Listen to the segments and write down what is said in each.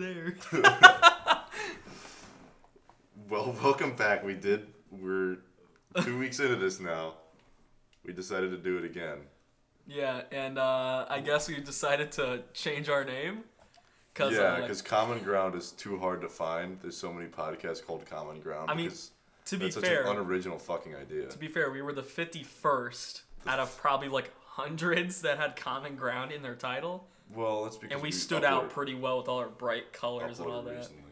already there. Well, welcome back. We did. We're two weeks into this now. We decided to do it again. yeah, and uh, I guess we decided to change our name. Cause, yeah, uh, because Common Ground is too hard to find. There's so many podcasts called Common Ground. I mean, to be that's such fair, an unoriginal fucking idea. to be fair, we were the 51st out of probably like hundreds that had common ground in their title, Well, that's because and we, we stood out pretty well with all our bright colors and all that. recently.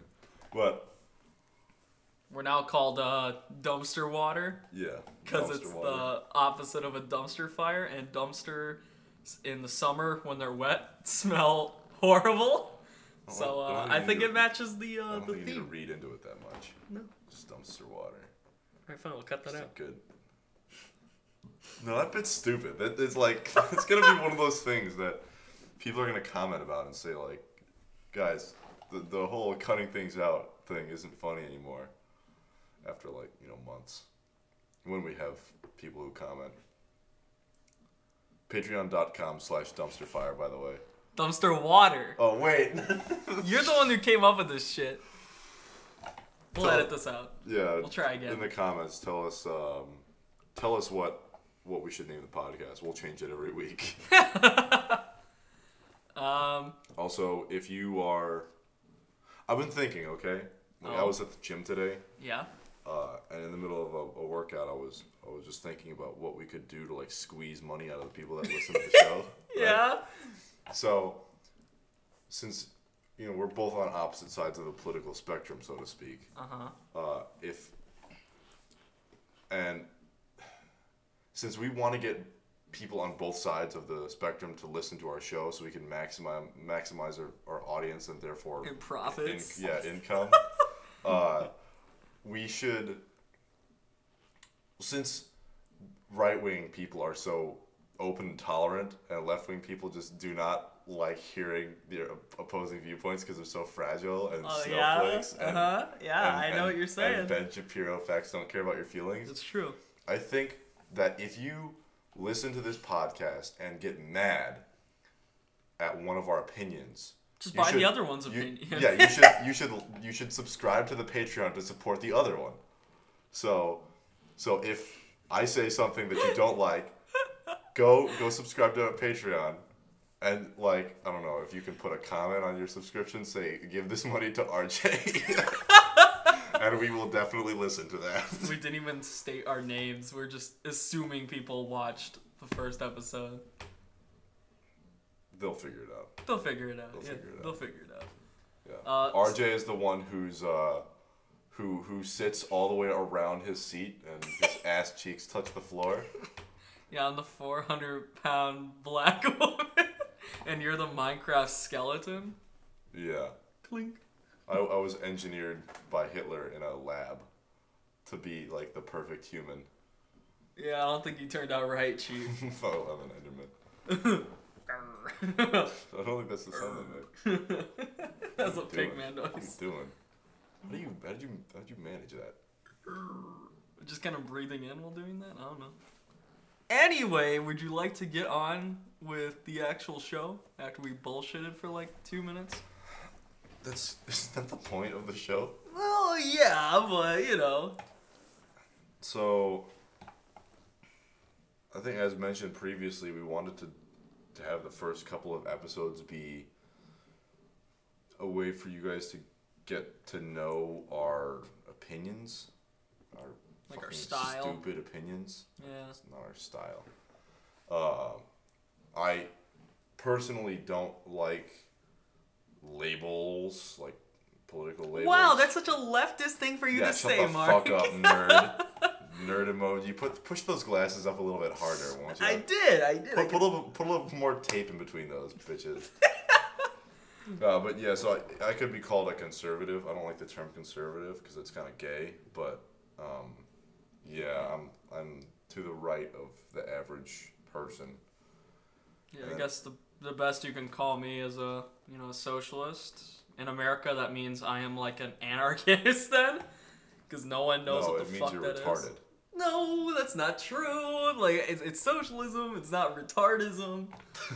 But We're now called uh, dumpster water yeah, because it's water. the opposite of a dumpster fire, and dumpster in the summer when they're wet smell horrible. I So I uh, think I think it matches the I uh, don't the think you need to read into it that much. No. Just dumpster water. Alright, fine, we'll cut that out. not good. No, that bit's stupid. That it's like it's gonna be one of those things that people are gonna comment about and say like, guys, the the whole cutting things out thing isn't funny anymore. After like you know months, when we have people who comment. Patreon.com slash dumpster fire, by the way. Dumpster water. Oh wait. You're the one who came up with this shit. We'll So- edit this out. yeah. We'll try again. In the comments, tell us um, tell us what what we should name the podcast. We'll change it every week. Um, Also, if you are, I've been thinking. Okay, like I Oh. was at the gym today, yeah. uh, and in the middle of a, a workout, I was I was just thinking about what we could do to like squeeze money out of the people that listen to the show. right? Yeah. So, since you know we're both on opposite sides of the political spectrum, so to speak, Uh huh. uh, if and since we want to get people on both sides of the spectrum to listen to our show so we can maximize maximize our, our audience and therefore And in, profits. yeah income uh, we should since right-wing people are so open and tolerant and left-wing people just do not like hearing their opposing viewpoints because they're so fragile and Oh yeah. snowflakes uh-huh. Yeah, and- I know and- what you're saying. And Ben Shapiro facts don't care about your feelings. It's true. I think that if you listen to this podcast and get mad at one of our opinions, Just you buy the other one's you- opinion. yeah, you should you should you should subscribe to the Patreon to support the other one. So, so if I say something that you don't like, go go subscribe to our Patreon. And like I don't know if you can put a comment on your subscription, say give this money to RJ, and we will definitely listen to that. we didn't even state our names. We're just assuming people watched the first episode. They'll figure it out. They'll figure it out. They'll yeah, figure it they'll out. figure it out. Yeah. Uh, RJ is the one who's uh, who who sits all the way around his seat and his ass cheeks touch the floor. Yeah, I'm the 400 pound black woman, and you're the Minecraft skeleton. Yeah. Clink. I, I was engineered by Hitler in a lab to be like the perfect human. Yeah, I don't think you turned out right, Chief. oh, I'm an Enderman. I don't think that's the sound I make. That's a What are you pig man What are you doing? How do you how did you how did you manage that? Just kind of breathing in while doing that? I don't know. Anyway, would you like to get on with the actual show after we bullshitted for like two minutes? That's isn't that the point of the show? Well, yeah, but you know. So, I think as mentioned previously, we wanted to to have the first couple of episodes be a way for you guys to get to know our opinions, our Like our style. stupid opinions. Yeah. It's not our style. Uh, I personally don't like labels, like political labels. Wow, that's such a leftist thing for you yeah, to shut say, the Mark. fuck up, nerd. nerd emoji. You put push those glasses up a little bit harder, won't you? I did, I did. I Put, put a little put a little more tape in between those bitches. uh, but yeah, so I, I could be called a conservative. I don't like the term conservative because it's kind of gay. But um, yeah, I'm I'm to the right of the average person. Yeah, I guess the the best you can call me is a you know a socialist. In America, that means I am like an anarchist then, because no one knows no, what it the means fuck you're that is. retarded. No, that's not true. Like it's, it's socialism. It's not retardism.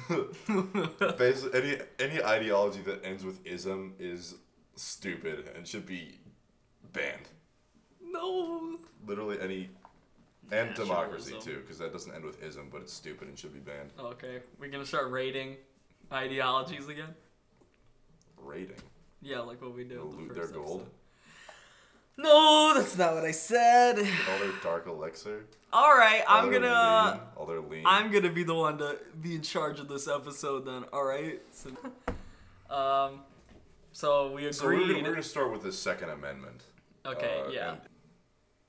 Basically, any any ideology that ends with ism is stupid and should be banned. No. Literally any, and democracy too, because that doesn't end with ism, but it's stupid and should be banned. Okay, we're gonna start rating ideologies again. Rating. Yeah, like what we did. They'll the loot first their gold. episode. No, that's not what I said. All their dark elixir. All right, all I'm gonna. lean, all their lean. I'm gonna be the one to be in charge of this episode then. All right. So, um, so we so we're agreed. gonna, we're gonna start with the Second Amendment. okay, Uh, yeah.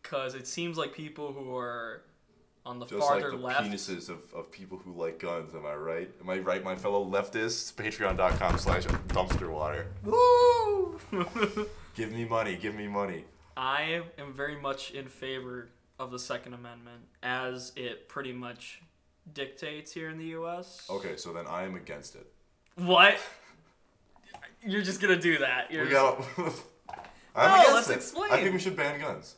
Because it seems like people who are on the Just like farther the left. penises of, of people who like guns, am I right? Am I right, my fellow leftists? Patreon.com slash dumpster water. Woo! Give me money, give me money. I am very much in favor of the Second Amendment as it pretty much dictates here in the U.S. Okay, so then I am against it. What? You're just gonna do that? You're We just- got. I'm No, against let's it. explain. I think we should ban guns.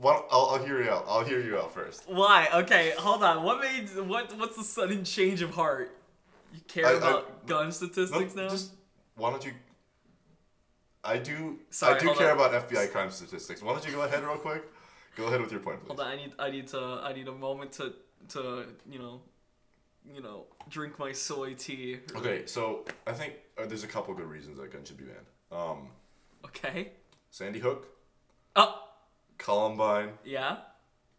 Well, I'll, I'll hear you out. I'll hear you out first. Why? Okay, hold on. What made what? What's the sudden change of heart? You care I- I- about gun No, statistics now? just why don't you? I do. Sorry, I do care on. about FBI crime statistics. Why don't you go ahead real quick? Go ahead with your point, please. Hold on. I need I need to I need a moment to to you know you know drink my soy tea. Okay, so I think uh, there's a couple good reasons that guns should be banned. Um, Okay. Sandy Hook, Oh Columbine, yeah.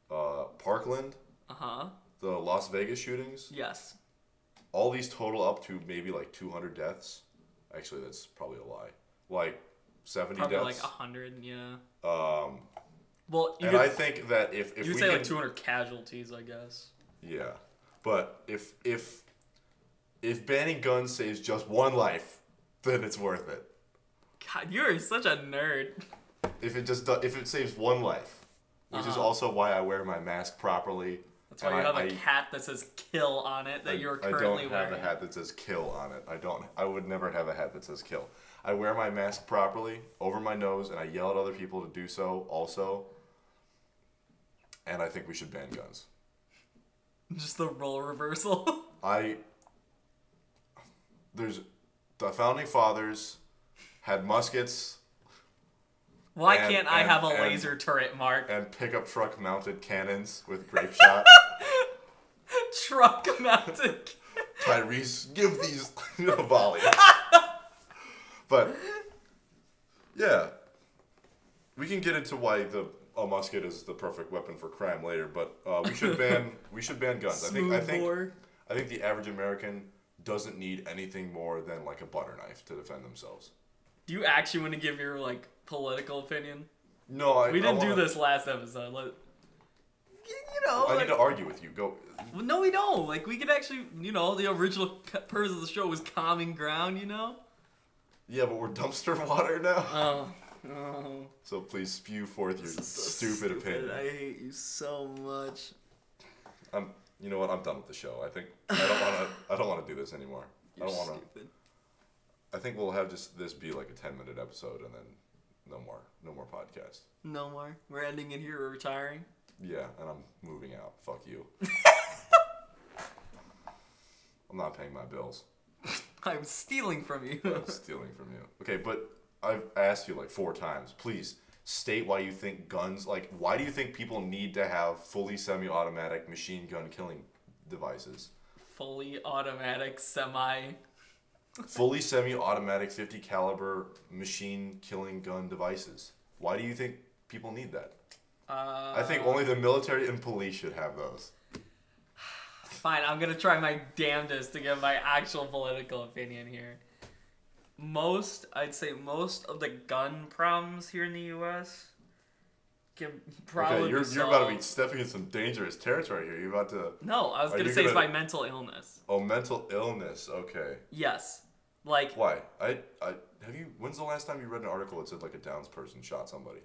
uh, Parkland, Uh huh. the Las Vegas shootings. Yes. All these total up to maybe like 200 deaths. Actually, that's probably a lie. Like 70 Probably deaths. like a hundred. Yeah. um, Well, you and could, I think that if if you we say can, like 200 casualties, I guess. Yeah, but if if if banning guns saves just one life, then it's worth it. God, you're such a nerd. If it just do, if it saves one life, which is Uh-huh. also why I wear my mask properly. That's why you I- have a I- cat that says "kill" on it that I, you're currently wearing. I don't have wearing. a hat that says "kill" on it. I don't. I would never have a hat that says "kill." I wear my mask properly over my nose, and I yell at other people to do so also. And I think we should ban guns. Just the role reversal. I there's the founding fathers had muskets Why And- can't I and- have a and- laser turret, Mark? and pickup truck mounted cannons with grape shot. Truck mounted. Tyrese, give these a volley. but yeah, we can get into why the a musket is the perfect weapon for crime later. But uh, we should ban we should ban guns. I think I think. I think the average American doesn't need anything more than like a butter knife to defend themselves. Do you actually want to give your like political opinion? No, I We didn't do wanna- this last episode. Let, you know, I like, need to argue with you. Go. well, no, we don't. Like, we could actually, you know, the original purpose of the show was common ground. You know. Yeah, but we're dumpster water now. Oh, oh. So please spew forth your so stupid, opinion. I hate you so much. I'm. You know what? I'm done with the show. I think I don't want to. I don't want to do this anymore. You're I don't want to. I think we'll have just this be like a 10 minute episode and then no more. No more podcast. No more. We're ending it here. We're retiring. Yeah, and I'm moving out. Fuck you. I'm not paying my bills. I'm stealing from you. I'm stealing from you. Okay, but I've asked you like four times. Please state why you think guns, like, why do you think people need to have fully semi automatic machine gun killing devices? Fully automatic, semi. Fully semi-automatic 50 caliber machine killing gun devices. Why do you think people need that? Uh, I think only the military and police should have those. Fine, I'm gonna try my damnedest to give my actual political opinion here. Most, I'd say, most of the gun problems here in the U.S. can probably okay, you're, be you're about to be stepping in some dangerous territory here. You're about to No, I was gonna say it's gonna- by mental illness. oh mental illness. Okay, Yes, like why? I I have you. When's the last time you read an article that said like a Downs person shot somebody?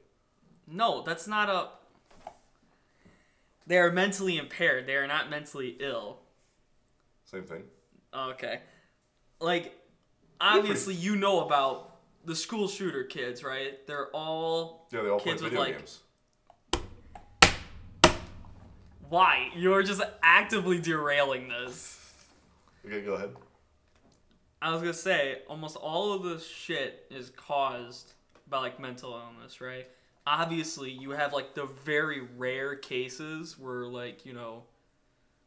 no, that's not a. They are mentally impaired. They are not mentally ill. Same thing. Okay. Like, obviously, you know about the school shooter kids, right? They're all Yeah, they all play Kids with, video like- games. why? You're just actively derailing this. Okay, go ahead. I was gonna say almost all of this shit is caused by like mental illness, right? Obviously, you have like the very rare cases where like you know,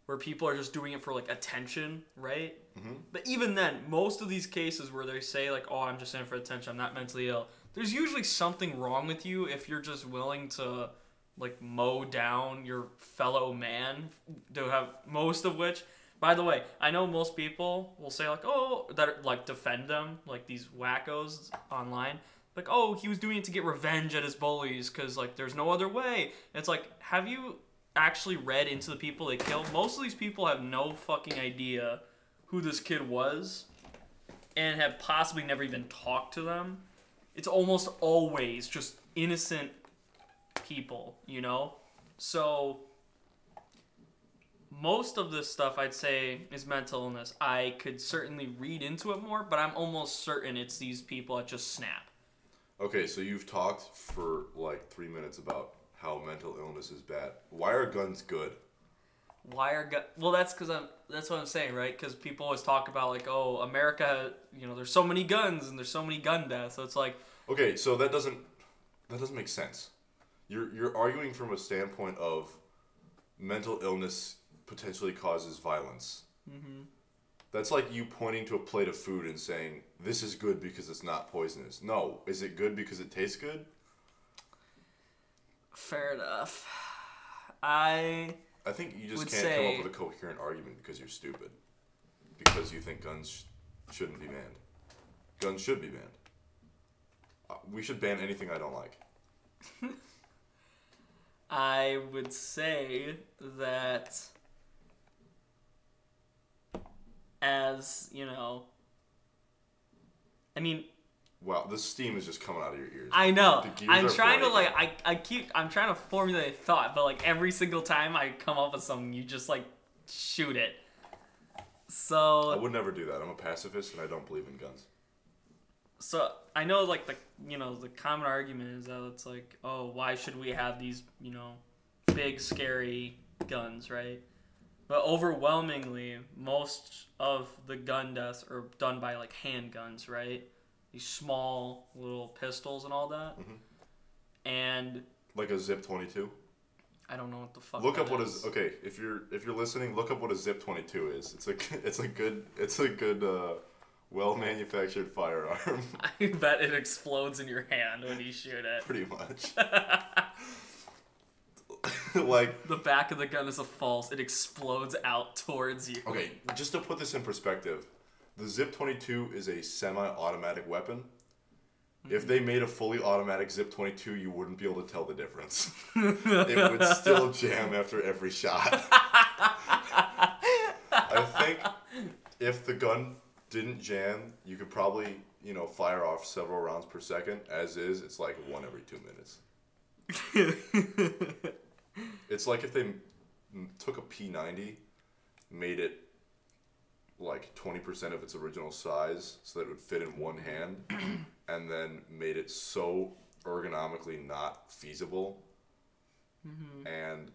where people are just doing it for like attention, right? Mhm. But even then, most of these cases where they say like, "Oh, I'm just in it for attention. I'm not mentally ill." There's usually something wrong with you if you're just willing to like mow down your fellow man to have most of which by the way i know most people will say like oh that like defend them like these wackos online. Like oh he was doing it to get revenge at his bullies because like there's no other way. It's like have you actually read into the people they killed? Most of these people have no fucking idea who this kid was and have possibly never even talked to them. It's almost always just innocent people, you know? So most of this stuff I'd say is mental illness. I could certainly read into it more, but I'm almost certain it's these people that just snap. Okay, so you've talked for like three minutes about how mental illness is bad. Why are guns good? Why are gu- well? That's because I'm. That's what I'm saying, right? Because people always talk about like, oh, America, you know, there's so many guns and there's so many gun deaths. So it's like, Okay, so that doesn't that doesn't make sense. You're you're arguing from a standpoint of mental illness potentially causes violence. mm-hmm. That's like you pointing to a plate of food and saying this is good because it's not poisonous. No, is it good because it tastes good? fair enough. I I think you just can't come up with a coherent argument because you're stupid. Because you think guns sh- shouldn't be banned. Guns should be banned. Uh, we should ban anything I don't like. I would say that as, you know, I mean, Wow, this steam is just coming out of your ears. I know. I'm trying to like I, I keep I'm trying to formulate a thought, but like every single time I come up with something, you just like shoot it. So I would never do that. I'm a pacifist and I don't believe in guns. so I know like the you know the common argument is that it's like oh why should we have these you know big scary guns right but overwhelmingly most of the gun deaths are done by like handguns right these small little pistols and all that Mhm. and Like a Zip 22. I don't know what the fuck Look that up what is okay. If you're if you're listening, look up what a Zip 22 is. It's a it's a good it's a good uh, well manufactured firearm. I bet it explodes in your hand when you shoot it. Pretty much. like the back of the gun is a false. It explodes out towards you. okay, just to put this in perspective, the Zip 22 is a semi-automatic weapon. If mm-hmm. they made a fully automatic Zip 22, you wouldn't be able to tell the difference. it would still jam after every shot. I think if the gun didn't jam, you could probably, you know, fire off several rounds per second. As is, it's like one every two minutes. It's like if they took a P90, made it like 20% of its original size so that it would fit in one hand, and then made it so ergonomically not feasible mm-hmm. and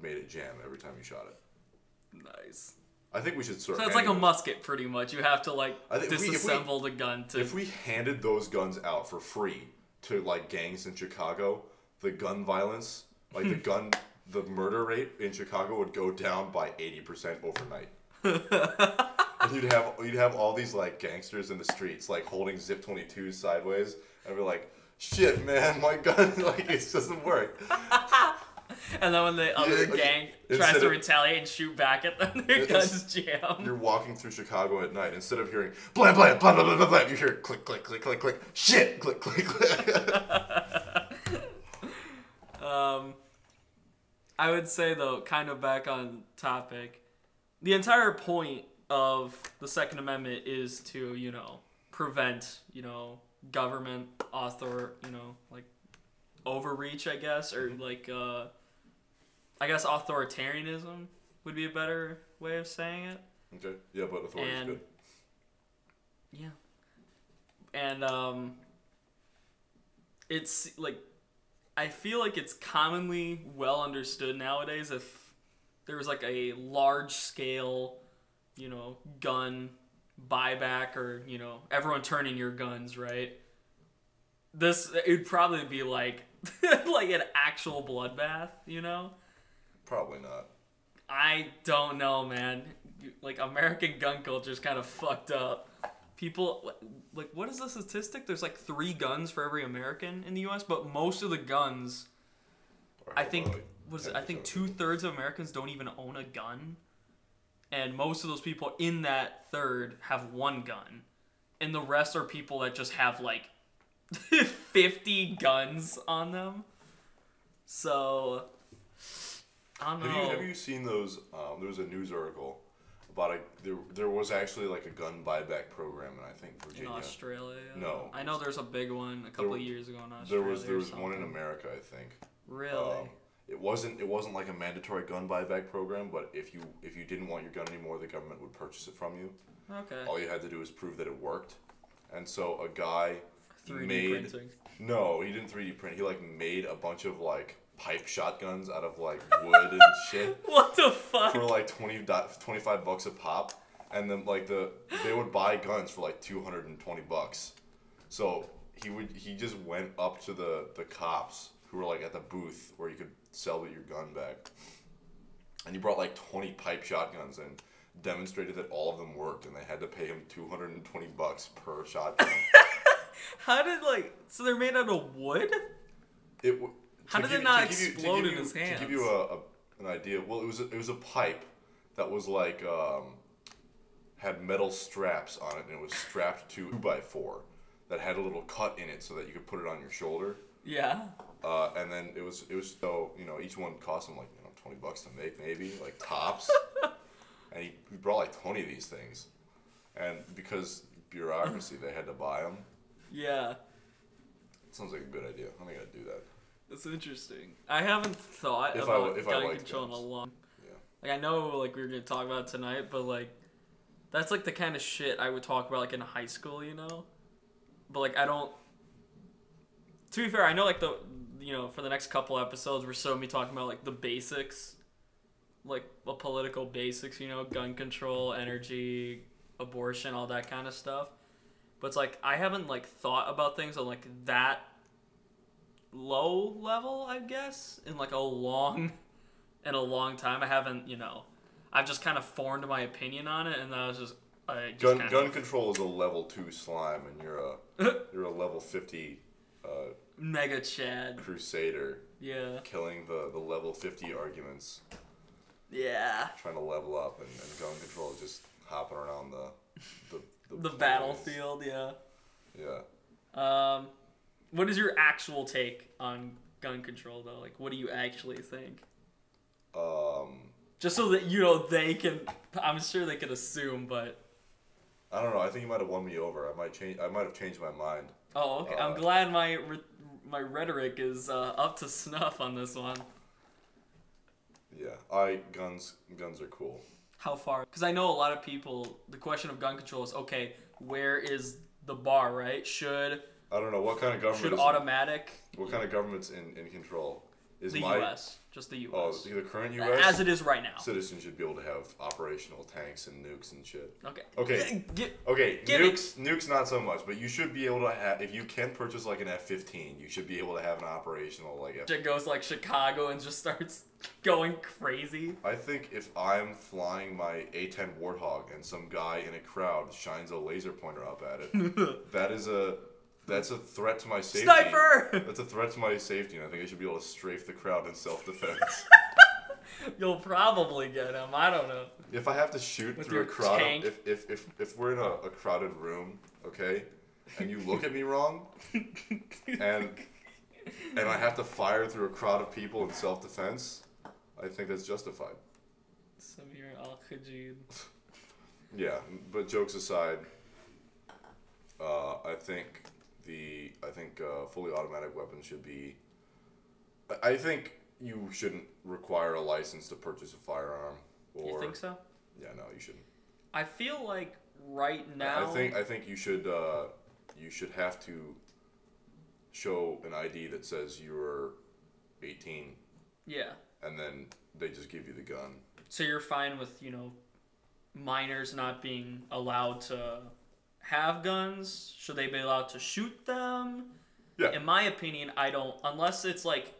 made it jam every time you shot it. nice. I think we should start. So it's like a musket, pretty much. You have to like if we- we- disassemble the gun to. If we handed those guns out for free to like gangs in Chicago, the gun violence, like the gun, the murder rate in Chicago would go down by eighty percent overnight. and you'd have you'd have all these like gangsters in the streets like holding Zip 22s sideways, and be like, "Shit, man, my gun like it doesn't work." and then when the other like, gang tries to of- retaliate and shoot back at them, their guns jam. You're walking through Chicago at night. Instead of hearing blam blam blam blam blam blam, you hear click click click click click shit click click click. Um, I would say though, kind of back on topic, the entire point of the Second Amendment is to you know prevent you know government author you know like overreach, I guess, or like uh, I guess authoritarianism would be a better way of saying it. okay, yeah, but authority's And- good. Yeah. and um, it's like I feel like it's commonly well understood nowadays if there was like a large scale, you know, gun buyback or you know everyone turning your guns right. This it'd probably be like like an actual bloodbath, you know. Probably not. I don't know, man. Like American gun culture is kind of fucked up. People like what is the statistic? There's like 3 guns for every American in the US, but most of the guns I think like, was I think two thirds of Americans don't even own a gun, and most of those people in that third have one gun, and the rest are people that just have like fifty guns on them. So I don't know. Have you have you seen those? Um, there was a news article about a there. There was actually like a gun buyback program in I think Virginia. in. Australia? No. I know there's a big one a couple There- of years ago in Australia. There was there was one in. America I think. Really? Um, it wasn't it wasn't like a mandatory gun buyback program, but if you if you didn't want your gun anymore, the government would purchase it from you. okay. All you had to do was prove that it worked. And so a guy 3D made printing. no, he didn't 3D print. He like made a bunch of like pipe shotguns out of like wood and shit What the fuck? for like 20 25 bucks a pop and then like the they would buy guns for like 220 bucks so he would he just went up to the the cops who were like at the booth where you could sell your gun back and he brought like 20 pipe shotguns and demonstrated that all of them worked and they had to pay him 220 bucks per shotgun How did like so they're made out of wood? it How did it give- not to give you- explode in you- his To give you a, a an idea, well, it was a, it was a pipe that was like um, had metal straps on it, and it was strapped to two by four that had a little cut in it so that you could put it on your shoulder. Yeah. Uh, and then it was it was so you know each one cost him like you know twenty bucks to make maybe like tops, and he, he brought like twenty of these things, and because bureaucracy they had to buy them. Yeah. Sounds like a good idea. I think I'd do that. That's interesting. I haven't thought If about I gun control in a long. Yeah. Like I know, like we were gonna talk about it tonight, but like, that's like the kind of shit I would talk about like in high school, you know. But like I don't. To be fair, I know like the you know for the next couple episodes we're still gonna be talking about like the basics, like the political basics, you know, gun control, energy, abortion, all that kind of stuff. But it's like I haven't like thought about things on like that low level, I guess, in like a long in a long time. I haven't, you know, I've just kind of formed my opinion on it, and I was just, I just Gun gun of control is a level two slime, and you're a you're a level fifty uh, mega Chad. crusader Yeah, killing the, the level fifty arguments, yeah. trying to level up, and, and gun control is just hopping around the the, The plains. battlefield, yeah. Yeah. Um, what is your actual take on gun control, though? Like, what do you actually think? Um, Just so that you know they can. I'm sure they can assume, but I don't know. I think you might have won me over. I might change. I might have changed my mind. oh, okay. I'm Uh, glad my re- my rhetoric is uh, up to snuff on this one. Yeah. I guns guns are cool. how far because i know a lot of people the question of gun control is okay where is the bar right should I don't know what kind of government. should is, automatic What kind of government's in, in control? Is the my us just the us oh the current U.S. as it is right now citizens should be able to have operational tanks and nukes and shit. okay Okay. Get- Okay, nukes nukes not so much, but you should be able to have if you can purchase like an F fifteen, you should be able to have an operational like F. it goes like chicago and just starts going crazy I think if I'm flying my A ten Warthog and some guy in a crowd shines a laser pointer up at it, that is a that's a threat to my safety. sniper That's a threat to my safety, and I think I should be able to strafe the crowd in self defense. you'll probably get him i don't know if I have to shoot With through a your crowd, tank. if, if, if, if we're in a, a crowded room, okay, and you look at me wrong, and and I have to fire through a crowd of people in self defense, I think that's justified. samir al-khajid Yeah, but jokes aside, uh, I think the I think uh, fully automatic weapons should be. I- think you shouldn't require a license to purchase a firearm. Or you think so yeah, no, you shouldn't. i feel like right now I think I think you should uh, you should have to show an ID that says you're 18, Yeah. and then they just give you the gun. So you're fine with, you know, minors not being allowed to have guns? Should they be allowed to shoot them? Yeah. In my opinion, I don't unless it's like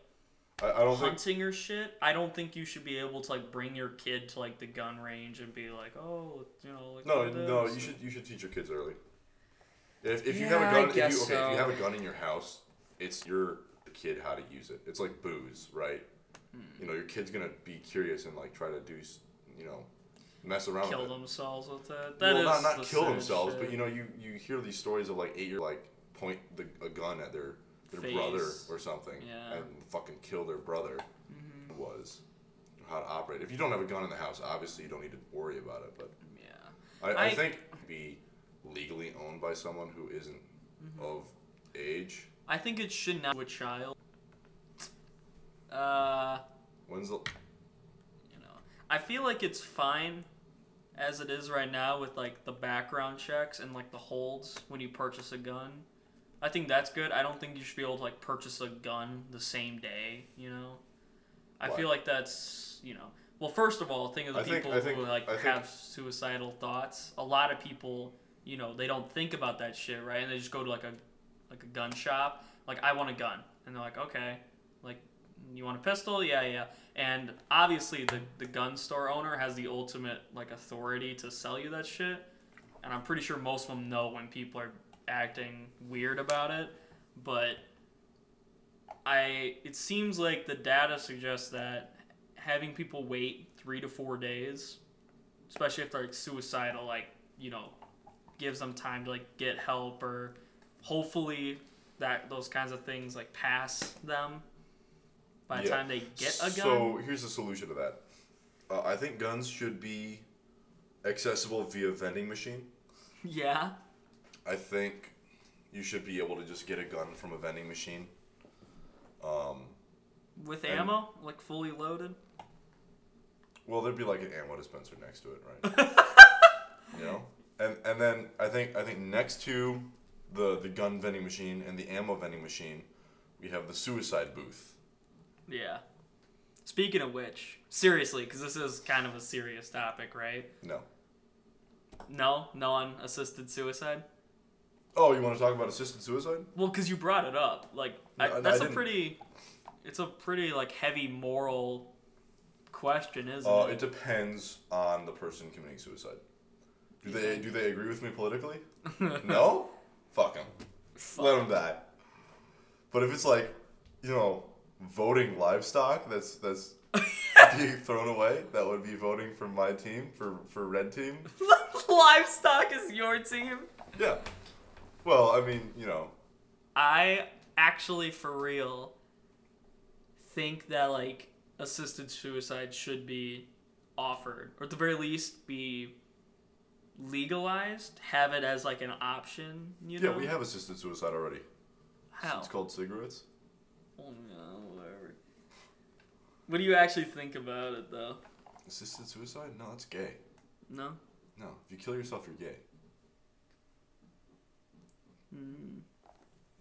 I, I don't think. hunting or shit, I don't think you should be able to like bring your kid to like the gun range and be like, "Oh, you know, like No, look no, you should you should teach your kids early. If, if you have a I gun, if you, guess okay, if you have a gun in your house, it's your kid how to use it. It's like booze, right? Hmm. You know, your kid's gonna be curious and like try to do, you know, mess around kill with it. themselves with it. That well, is not not the kill themselves, shit. but you know, you you hear these stories of like eight year like point the, a gun at their their Face. brother or something Yeah. and fucking kill their brother. Mhm. Was how to operate. If you don't have a gun in the house, obviously you don't need to worry about it. But yeah. I, I, I- think be legally owned by someone who isn't Mm-hmm. of age. I think it should not to a child. Uh, When's the I feel like it's fine as it is right now with like the background checks and like the holds when you purchase a gun. I think that's good. I don't think you should be able to like purchase a gun the same day, you know. I Why? feel like that's, you know, well, first of all, think of the I people I think- who like I think- have suicidal thoughts. A lot of people, you know, they don't think about that shit, right? And they just go to like a like a gun shop, like I want a gun, and they're like, okay, like you want a pistol? Yeah, yeah. And obviously, the the gun store owner has the ultimate like authority to sell you that shit. And I'm pretty sure most of them know when people are acting weird about it, but I it seems like the data suggests that having people wait three to four days, especially if they're like suicidal, like you know, gives them time to like get help or hopefully that those kinds of things like pass them by the Yeah. time they get a gun. So here's the solution to that. Uh, I think guns should be accessible via vending machine. yeah. I think you should be able to just get a gun from a vending machine. Um, With ammo, like fully loaded. well, there'd be like an ammo dispenser next to it, right? you know, and and then I think I think next to the the gun vending machine and the ammo vending machine, we have the suicide booth. Yeah. Speaking of which, seriously, because this is kind of a serious topic, right? No. No, non-assisted suicide. Oh, you want to talk about assisted suicide? Well, because you brought it up, like I, No, I that's a pretty, it's a pretty like heavy moral question, isn't Uh, it? it depends on the person committing suicide. Do they do they agree with me politically? No. Fuck them. Let them die. But if it's like, you know, voting livestock, that's that's being thrown away. That would be voting for my team for for red team. Livestock is your team. Yeah. Well, I mean, you know, I actually, for real, think that like assisted suicide should be offered, or at the very least be legalized. Have it as like an option. You know? yeah, we have assisted suicide already. How? It's called cigarettes. What do you actually think about it though? Assisted suicide? No, that's gay. No. No, if you kill yourself, you're gay. Mm,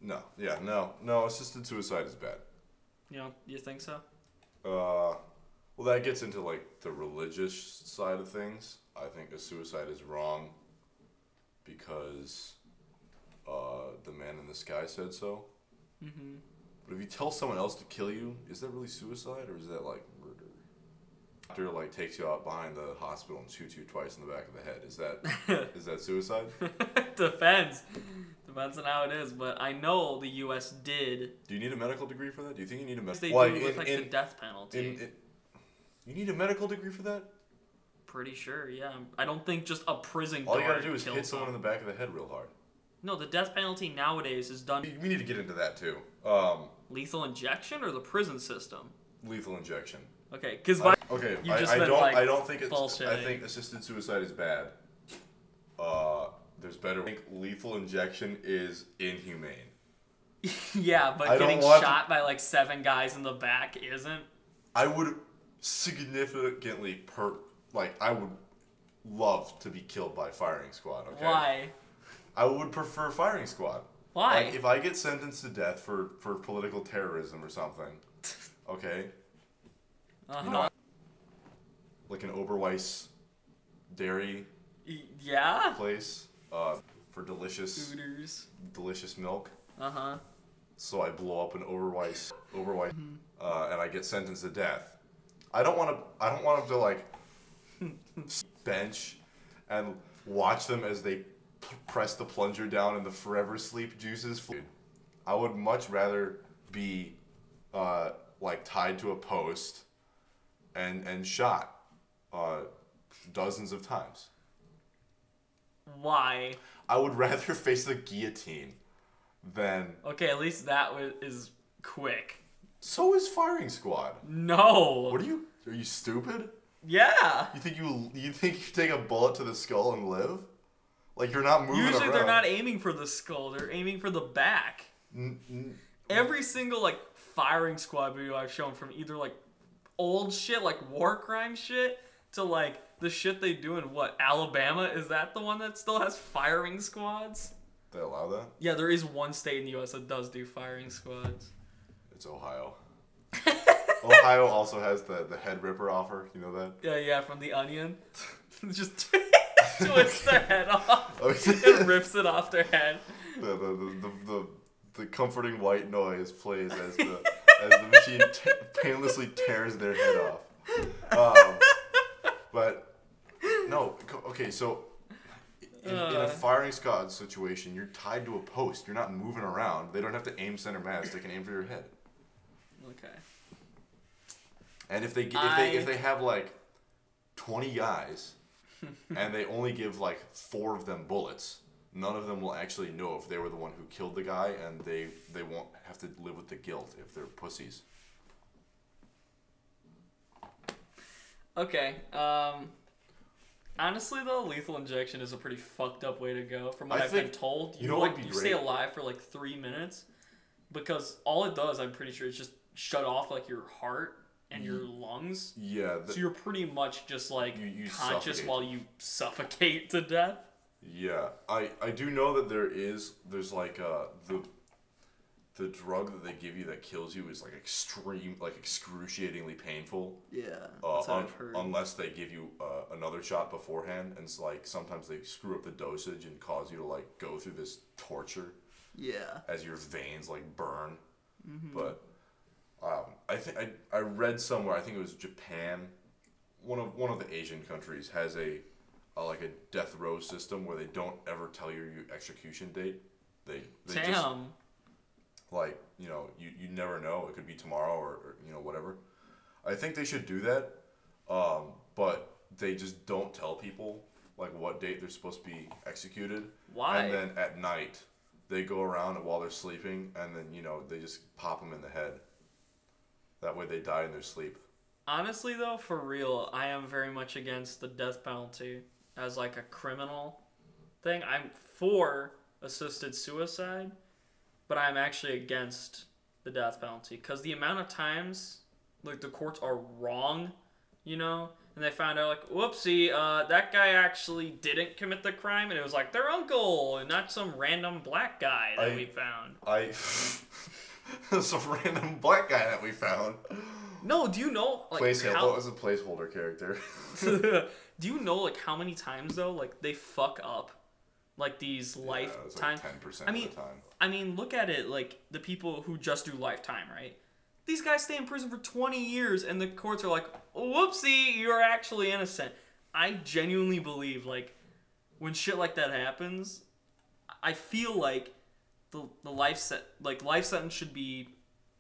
No, yeah, no, no. Assisted suicide is bad. you know, you think so? Uh, well, that gets into like the religious side of things. I think a suicide is wrong because uh, the man in the sky said so. Mm-hmm. But if you tell someone else to kill you, is that really suicide or is that like murder? Doctor like takes you out behind the hospital and shoots you twice in the back of the head. Is that is that suicide? Depends. Depends on how it is, but I know the U.S. did. Do you need a medical degree for that? Do you think you need a They medical? do it with like the death penalty. in, in, you need a medical degree for that? Pretty sure, yeah. I don't think just a prison All guard you gotta do is hit someone in the back of the head real hard. No, the death penalty nowadays is done We we need to get into that too. Um, lethal injection or the prison system. lethal injection. Okay, because I- okay, You've I, I been, don't. like, I don't think it's. I think assisted suicide is bad. Uh, there's better. I think lethal injection is inhumane. yeah, but I getting want to- shot by like seven guys in the back isn't. I would significantly per like I would love to be killed by firing squad. Okay. Why? I would prefer firing squad. Why? Like if I get sentenced to death for for political terrorism or something, okay, uh-huh. you know, like an Oberweis dairy yeah. place uh, for delicious Hooters. delicious milk. Uh huh. So I blow up an Oberweis Oberweis, Mm-hmm. uh, and I get sentenced to death. I don't want to. I don't want them to like bench and watch them as they press the plunger down and the forever sleep juices. fl- I would much rather be uh, like tied to a post and and shot uh, dozens of times. Why? I would rather face the guillotine than. Okay, at least that was is quick. So is firing squad. No. What are you? Are you stupid? Yeah. You think you you think you take a bullet to the skull and live? Like you're not moving Usually around. they're not aiming for the skull; they're aiming for the back. N- Every single like firing squad video I've shown, from either like old shit like war crime shit to like the shit they do in what Alabama is that the one that still has firing squads? They allow that? Yeah, there is one state in the U.S. that does do firing squads. It's Ohio. Ohio also has the the head ripper offer. You know that? Yeah, yeah, from the Onion, just twists their head off Oh, and rips it off their head. the, the, the, the, the, comforting white noise plays as the as the machine t- painlessly tears their head off. Um, but no, okay, so in, in a firing squad situation, you're tied to a post. You're not moving around. They don't have to aim center mass. They can aim for your head. Okay. And if they if they if they have like twenty guys, and they only give like four of them bullets, none of them will actually know if they were the one who killed the guy, and they they won't have to live with the guilt if they're pussies. Okay. Um. Honestly, though, lethal injection is a pretty fucked up way to go. From what I have been told, you you know like you stay alive for like three minutes, because all it does, I'm pretty sure, is just shut off like your heart and your lungs. Yeah, So you're pretty much just like You- you conscious suffocate. while you suffocate to death. yeah. I I do know that there is there's like uh the the drug that they give you that kills you is like extreme like excruciatingly painful. Yeah, uh, un- unless they give you uh, another shot beforehand, and it's like sometimes they screw up the dosage and cause you to like go through this torture yeah. as your veins like burn. But um, I think I I read somewhere I think it was Japan, one of one of the Asian countries has a, a like a death row system where they don't ever tell you your execution date. They they Damn. just like you know you, you never know it could be tomorrow or, or you know whatever i think they should do that um, but they just don't tell people like what date they're supposed to be executed Why? and then at night they go around while they're sleeping and then you know they just pop them in the head that way they die in their sleep Honestly, though, for real, I am very much against the death penalty as like a criminal thing. I'm for assisted suicide, but I'm actually against the death penalty because the amount of times like the courts are wrong, you know, and they found out like, whoopsie, uh, that guy actually didn't commit the crime, and it was like their uncle and not some random black guy that I- we found. i some random black guy that we found No, do you know like placeholder how- what was a placeholder character Do you know like how many times though like they fuck up like these Yeah, lifetime? like 10% I mean, of the time I mean, look at it like the people who just do lifetime, right? These guys stay in prison for 20 years and the courts are like, "Whoopsie, you're actually innocent." I genuinely believe like when shit like that happens, I feel like the the life set like life sentence should be,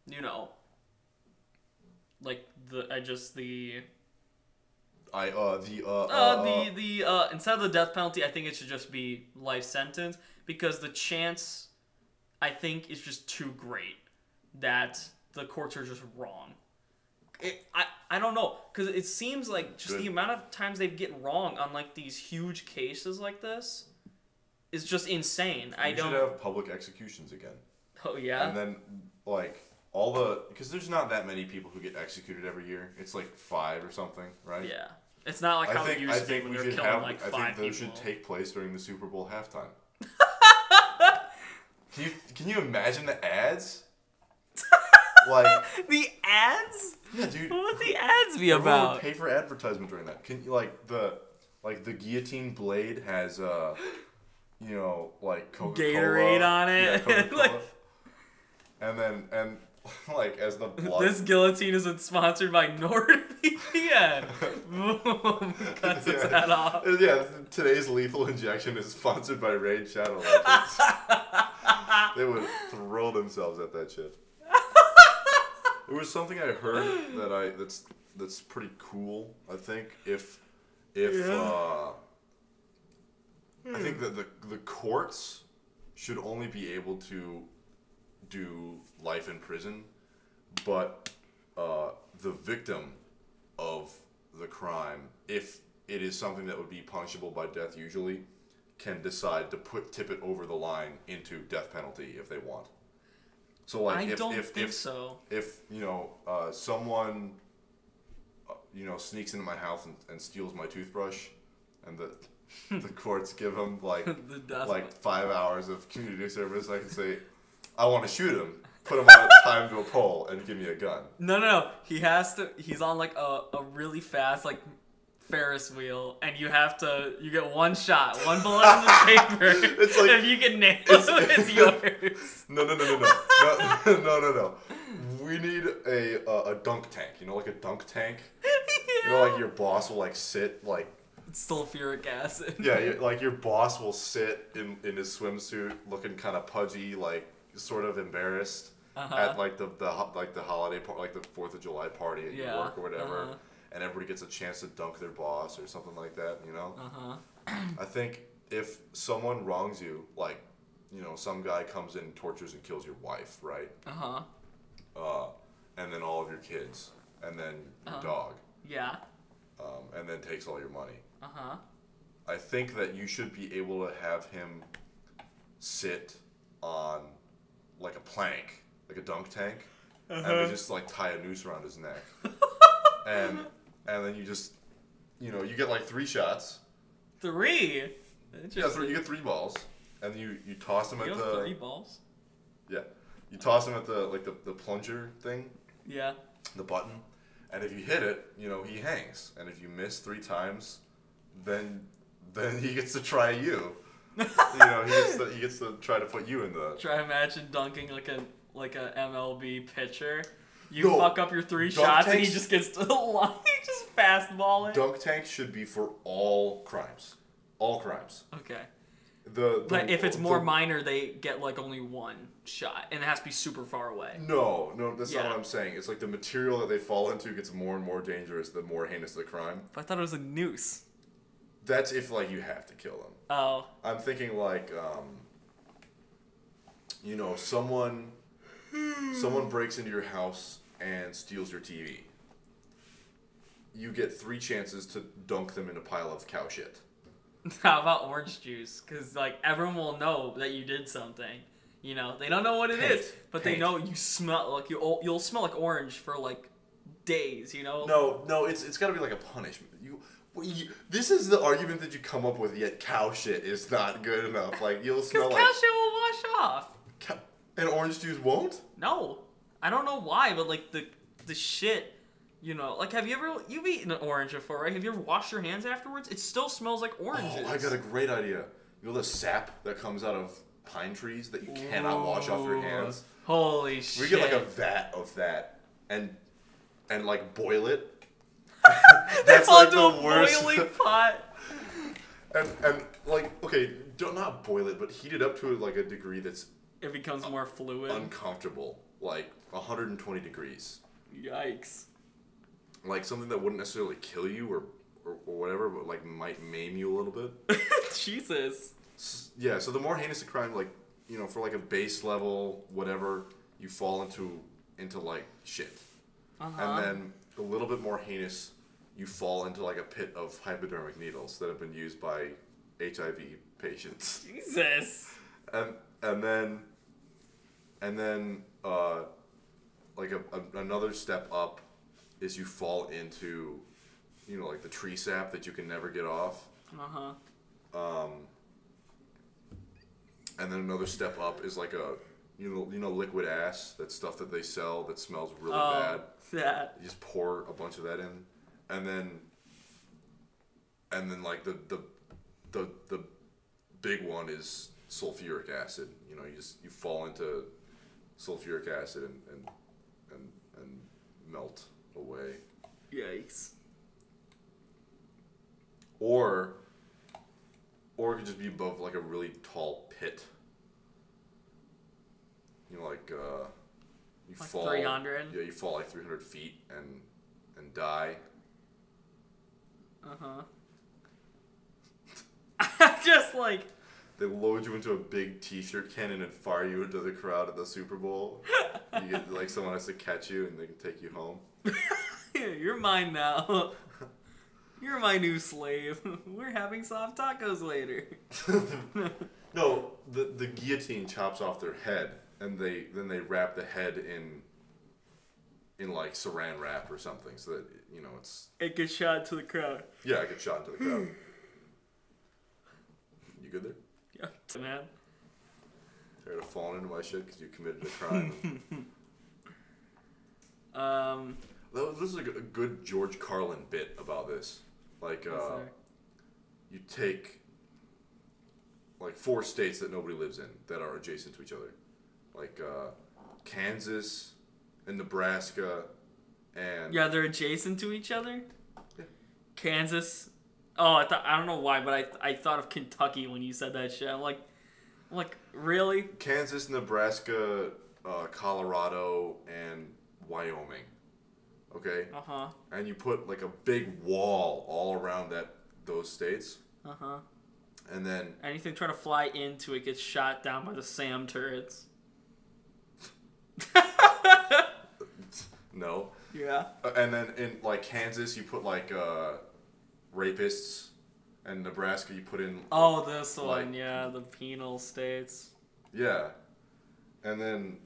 you know, like the I just the I uh the uh, Uh, the the uh, instead of the death penalty, I think it should just be life sentence because the chance, I think, is just too great that the courts are just wrong. It, I I don't know because it seems like just the amount of times they get wrong on like these huge cases like this is just insane. I don't. should have public executions again, oh yeah. and then like all the because there's not that many people who get executed every year. It's like five or something, right? yeah. It's not like how I think it used I to be think when we they're should killing have. like I five think those people. should take place during the Super Bowl halftime. Can you can you imagine the ads? like the ads? yeah, dude. What would the ads be Everyone would about? pay for advertisement during that. Can you like the like the guillotine blade has uh you know like Coca Cola Gatorade on it. Like- and then and like as the blood This guillotine isn't sponsored by NordVPN. Boom. Cuts its Yeah. head off. Yeah, today's lethal injection is sponsored by Raid Shadow Legends. they would throw themselves at that shit. There was something I heard that I that's that's pretty cool. I think if if Yeah. uh, I think that the the courts should only be able to do life in prison, but uh, the victim of the crime, if it is something that would be punishable by death usually, can decide to put tip it over the line into death penalty if they want. So like I if don't if think if, so. if you know uh, someone uh, you know sneaks into my house and, and steals my toothbrush and the the courts give him like The like five hours of community service i can say i want to shoot him put him on a time to a pole and give me a gun No, no, no. He has to. He's on like a, a really fast like Ferris wheel, and you have to. You get one shot, one bullet in the paper. It's like- if you can nail it's- it, it's yours. no no no no no no no no no we need a uh, a dunk tank you know like a dunk tank you know like your boss will like sit like sulfuric acid. Yeah, you- like your boss will sit in, in his swimsuit, looking kind of pudgy, like sort of embarrassed Uh-huh. at like the, the ho- like the holiday par- like the Fourth of July party at your Yeah, work or whatever, uh-huh. and everybody gets a chance to dunk their boss or something like that. You know, Uh huh. I think if someone wrongs you, like you know, some guy comes in, tortures and kills your wife, right? Uh huh. Uh, and then all of your kids, and then your Uh-huh. dog, Yeah. um, and then takes all your money. Uh huh. I think that you should be able to have him sit on like a plank, like a dunk tank, and Uh-huh. they just like tie a noose around his neck, and and then you just, you know, you get like three shots. Three. Yeah, three, you get three balls, and you you toss them You at the three balls. yeah, you toss them at the like the, the plunger thing, Yeah. the button, and if you hit it, you know he hangs, and if you miss three times, then then he gets to try you. you know, he gets to, he gets to try to put you in the. Try imagine dunking like a like a MLB pitcher. You No, fuck up your three dunk shots and he just gets to the line. He just fastball it. Dunk tank should be for all crimes, all crimes. Okay. The, the But if it's more the- minor, they get like only one shot, and it has to be super far away. No, no, that's not what I'm saying. It's like the material that they fall into gets more and more dangerous the more heinous the crime. But I thought it was a noose. That's if like you have to kill them. Oh. I'm thinking like, um, you know, someone, someone breaks into your house and steals your TV. You get three chances to dunk them in a pile of cow shit. How about orange juice? Because like everyone will know that you did something. You know, they don't know what it is, Paint. but they know you smell like you. You'll smell like orange for like days. You know. No, no, it's it's got to be like a punishment. You, well, you, this is the argument that you come up with. Yet cow shit is not good enough. Like you'll smell cow like shit will wash off. cow, and orange juice won't. No, I don't know why, but like the the shit. You know, like have you ever you've eaten an orange before, right? Have you ever washed your hands afterwards? It still smells like oranges. Oh, I got a great idea. You know the sap that comes out of pine trees that you cannot wash off your hands. Holy shit! We get like a vat of that and and like boil it. That's That's fall like into the a worst. boiling pot. And and like okay, don't not boil it, but heat it up to like a degree that's It becomes more fluid. uncomfortable, like 120 degrees. Yikes! Like something that wouldn't necessarily kill you or or, or whatever, but like might maim you a little bit. Jesus. S- Yeah, so the more heinous the crime, like you know, for like a base level, whatever, you fall into into like shit, Uh-huh. and then a little bit more heinous, you fall into like a pit of hypodermic needles that have been used by HIV patients, Jesus. and and then and then uh, like a, a, another step up is you fall into you know like the tree sap that you can never get off. Uh huh. Um, and then another step up is like a you know you know liquid ass that stuff that they sell that smells really bad. Oh, that. You just pour a bunch of that in, and then and then like the the the the big one is sulfuric acid. You know, you just you fall into sulfuric acid and and and, and melt away. Yikes. Or or it could just be above like a really tall pit. You know, like uh, you Like fall. 300? Yeah, you fall like three hundred feet and and die. Uh huh. Just like. They load you into a big T-shirt cannon and fire you into the crowd at the Super Bowl. you get like someone has to catch you and they can take you home. yeah, You're mine now. You're my new slave. We're having soft tacos later. no, the the guillotine chops off their head and they then they wrap the head in in like saran wrap or something so that you know it's It gets shot to the crowd. yeah I get shot into the crowd. you good there? Yeah, man. Tired of falling into my shit because you committed a crime. Um, That- this is like a good George Carlin bit about this. Like, uh, there? you take like four states that nobody lives in that are adjacent to each other, like uh, Kansas and Nebraska, and yeah, they're adjacent to each other. Yeah. Kansas. Oh, I thought I don't know why, but I I thought of Kentucky when you said that shit. I'm like, I'm like really? Kansas, Nebraska, uh, Colorado, and Wyoming. Okay, Uh huh. and you put like a big wall all around that those states, Uh huh. and then Anything trying to fly into it gets shot down by the SAM turrets. no, Yeah. Uh, and then in like Kansas, you put like uh, rapists, and Nebraska, you put in Oh, this one, yeah, the penal states. yeah, and then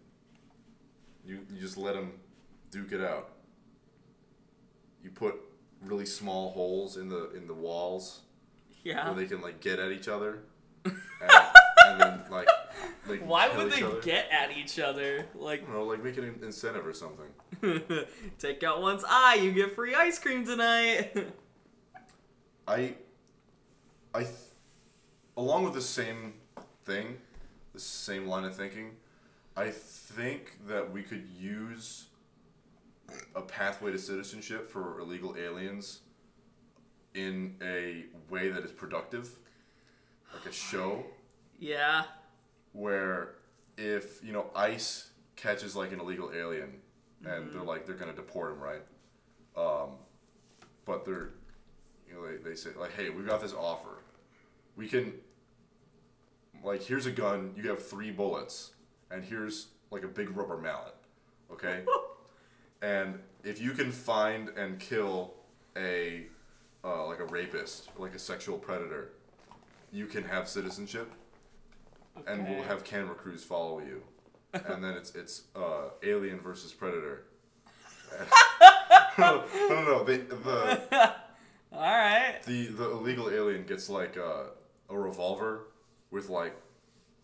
you you just let them duke it out. You put really small holes in the in the walls Yeah. where they can like get at each other, and, and then like Why would they other. get at each other? Like, I don't know, like make it an incentive or something. take out one's eye, you get free ice cream tonight. I, I, th- along with the same thing, the same line of thinking, I think that we could use a pathway to citizenship for illegal aliens in a way that is productive, like a show yeah. where if you know ICE catches like an illegal alien and they're like they're gonna deport him, right? Um, but they're you know they, they say like, hey, we've got this offer. We can like here's a gun. You have three bullets, and here's like a big rubber mallet. Okay, and if you can find and kill a uh, like a rapist, like a sexual predator, you can have citizenship and we'll have camera crews follow you, and then it's it's uh, Alien versus Predator. no, no, no. They, the All right. the the illegal alien gets like a, a revolver with like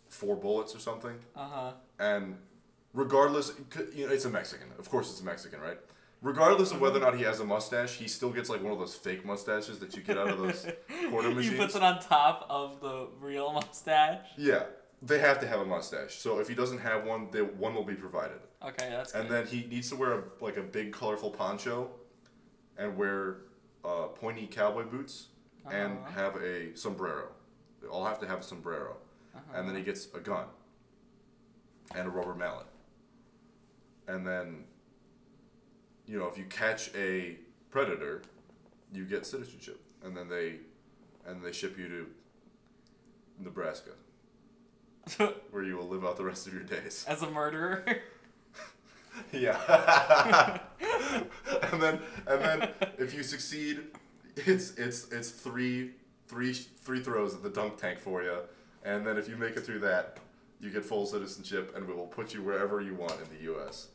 four bullets or something, Uh huh. and regardless, you know, it's a Mexican. Of course, it's a Mexican, right? Regardless of whether or not he has a mustache, he still gets like one of those fake mustaches that you get out of those quarter he puts it on top of the real mustache. Yeah, they have to have a mustache. So if he doesn't have one, they, one will be provided. Okay, that's good. And then he needs to wear a, like a big colorful poncho, and wear uh, pointy cowboy boots, and Uh-huh. have a sombrero. They all have to have a sombrero, and then he gets a gun, and a rubber mallet, and then, you know, if you catch a predator, you get citizenship, and then they, and they ship you to Nebraska, where you will live out the rest of your days. As a murderer. Yeah. and then and then if you succeed, it's it's it's three three three throws at the dunk tank for you. And then if you make it through that, you get full citizenship and we will put you wherever you want in the US.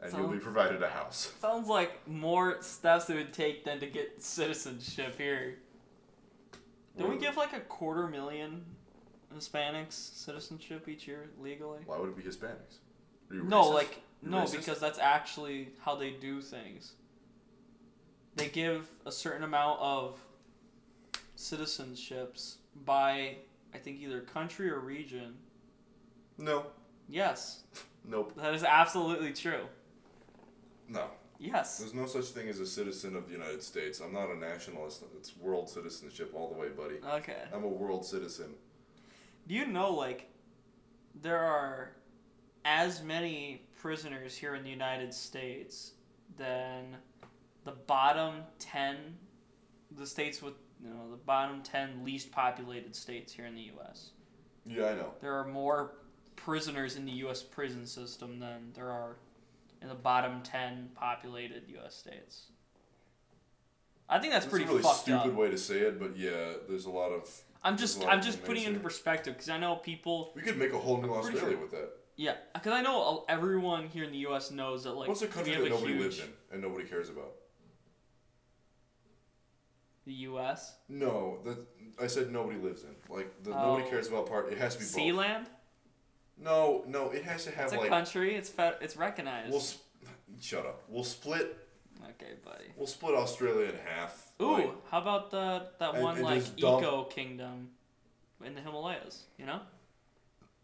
And you'll be provided a house. Sounds like more steps it would take than to get citizenship here. Don't we give like a quarter million Hispanics citizenship each year legally? Why would it be Hispanics? No, like You no, racist? because that's actually how they do things. They give a certain amount of citizenships by I think either country or region. no, Yes, nope, that is absolutely true. no. Yes. There's no such thing as a citizen of the United States. I'm not a nationalist. It's world citizenship all the way, buddy. Okay. I'm a world citizen. Do you know like there are as many prisoners here in the United States than the bottom 10 the states with you know the bottom 10 least populated states here in the US. Yeah, I know. There are more prisoners in the US prison system than there are in the bottom 10 populated US states. I think that's That's pretty a really fucked stupid up. way to say it, but yeah, there's a lot of. I'm just I'm just putting it into perspective because I know people We could make a whole new Pretty Australia sure. with that. Yeah, because I know everyone here in the U.S. knows that like What's a we country have that a nobody huge lives in and nobody cares about? the U.S. No, that I said nobody lives in. Like the nobody Oh. cares about part. It has to be both. Sealand. No, no, it has to have It's a like. country. It's fe- it's recognized. We'll sp- shut up. We'll split. Okay, buddy. We'll split Australia in half. Ooh, like, how about the that And- one and like dump- eco kingdom in the Himalayas? You know?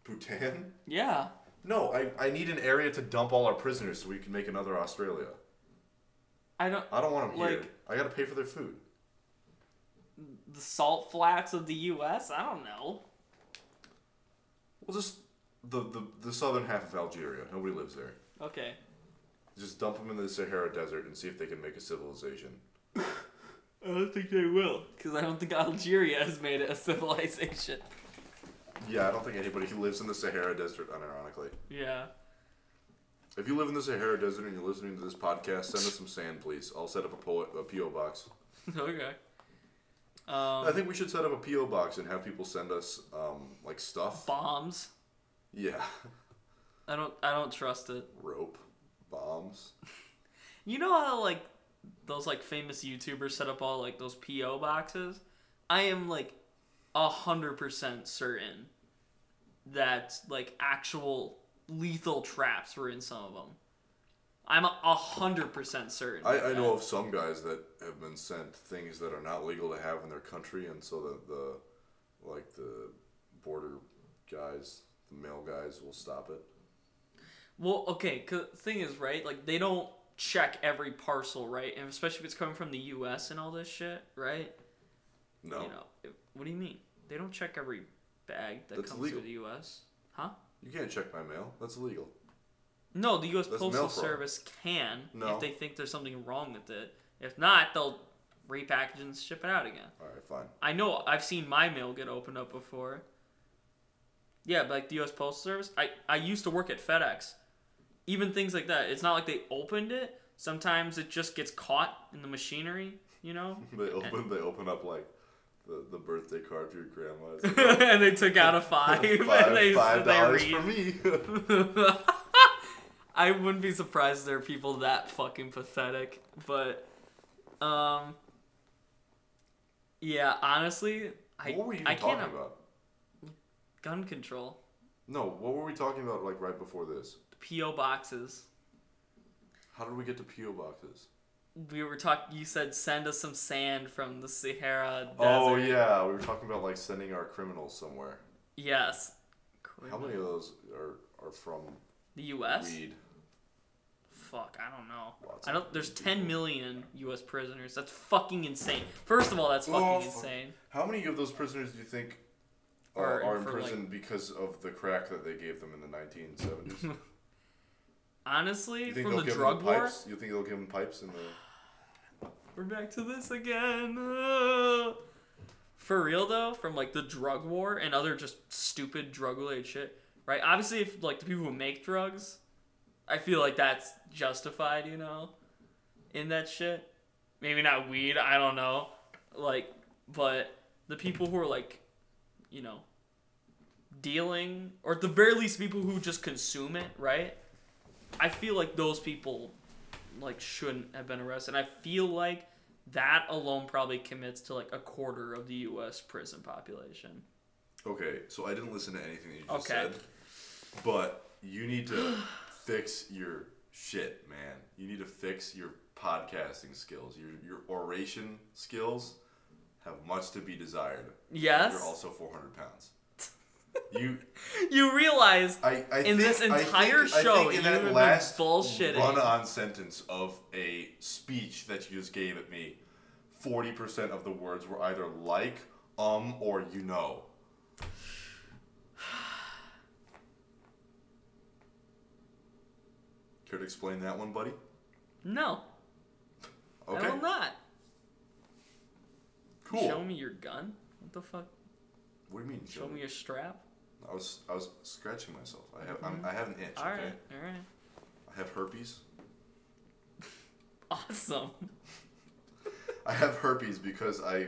Bhutan. Yeah. No, I, I need an area to dump all our prisoners so we can make another Australia. I don't. I don't want them here. I gotta pay for their food. The salt flats of the U.S. I don't know. We'll just the, the the southern half of Algeria. Nobody lives there. Okay. Just dump them in the Sahara Desert and see if they can make a civilization. I don't think they will, because I don't think Algeria has made it a civilization. Yeah, I don't think anybody who lives in the Sahara Desert, unironically. Yeah. If you live in the Sahara Desert and you're listening to this podcast, send us some sand, please. I'll set up a, po- a PO box. okay. Um, I think we should set up a PO box and have people send us um, like stuff. bombs. Yeah, I don't. I don't trust it. rope, bombs. You know how like those like famous YouTubers set up all like those PO boxes? I am like a hundred percent certain that like actual lethal traps were in some of them. I'm a hundred percent certain. I, I know of some guys that have been sent things that are not legal to have in their country, and so that the like the border guys, the male guys, will stop it. Well, okay. Cause thing is, right? Like they don't check every parcel, right? And especially if it's coming from the U.S. and all this shit, right? No, You know, if- what do you mean? They don't check every bag that That's comes illegal. through the U.S. Huh? you can't check my mail. That's illegal. No, the U.S. That's Postal. Service can No. if they think there's something wrong with it. If not, they'll repackage and ship it out again. All right, fine. I know I've seen my mail get opened up before. Yeah, but like the U.S. Postal Service. I I used to work at FedEx. Even things like that. It's not like they opened it. Sometimes it just gets caught in the machinery. You know. They open they open up like the, the birthday card for your grandma. Like, and they took out a five, five and they, five dollars for me. I wouldn't be surprised if there are people that fucking pathetic, but um yeah, honestly, I what were you I talking about? gun control. No, what were we talking about like right before this? PO boxes. How did we get to PO boxes? We were talking you said send us some sand from the Sahara oh, desert. Oh yeah, we were talking about like sending our criminals somewhere. Yes. How many of those are are from The US? weed? Fuck, I don't know. Lots I don't there's weed 10 people. million US prisoners. That's fucking insane. First of all, that's fucking Oh, insane. How many of those prisoners do you think Are are, in prison because of the crack that they gave them in the 1970s? Honestly, You think from they'll the give drug war, pipes? You think they'll give them pipes in the? we're back to this again. For real though, from like the drug war and other just stupid drug related shit, right? Obviously, if like the people who make drugs, I feel like that's justified, you know, in that shit. Maybe not weed, I don't know, like, but the people who are like, you know, dealing, or at the very least, people who just consume it, right? I feel like those people like shouldn't have been arrested. And I feel like that alone probably commits to like a quarter of the U.S. prison population. Okay, so I didn't listen to anything that you just Okay. said, but you need to fix your shit, man. You need to fix your podcasting skills. Your your oration skills have much to be desired. Yes. You're also 400 pounds. You, You realize I, I In think, this I entire think, I show, think in you that last bullshitting. run-on sentence of a speech that you just gave at me, 40% of the words were either like, um, or you know. Care to explain that one, buddy? no. Okay. I will not. Cool. Show me your gun. What the fuck? What do you mean? Show me your strap. I was I was scratching myself. I have I'm, I have an itch. All right, okay. all right. I have herpes. Awesome. I have herpes because I.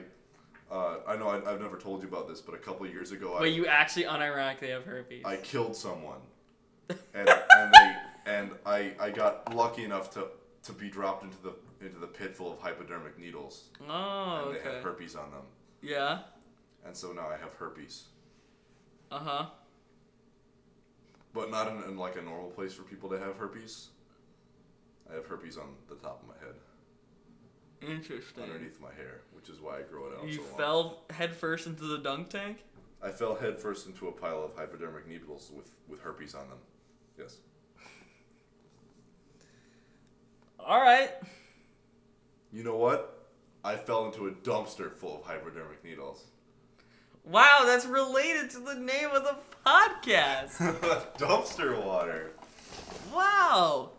Uh, I know I, I've never told you about this, but a couple years ago, I, Wait, you actually unironically have herpes. I killed someone, and and they and I I got lucky enough to to be dropped into the into the pit full of hypodermic needles, oh, and they okay. had herpes on them, Yeah. And so now I have herpes, Uh huh. but not in, in like a normal place for people to have herpes. I have herpes on the top of my head, Interesting. underneath my hair, which is why I grow it out You so long. fell headfirst into the dunk tank. I fell headfirst into a pile of hypodermic needles with with herpes on them. Yes. All right. You know what? I fell into a dumpster full of hypodermic needles. Wow, that's related to the name of the podcast. dumpster water. wow.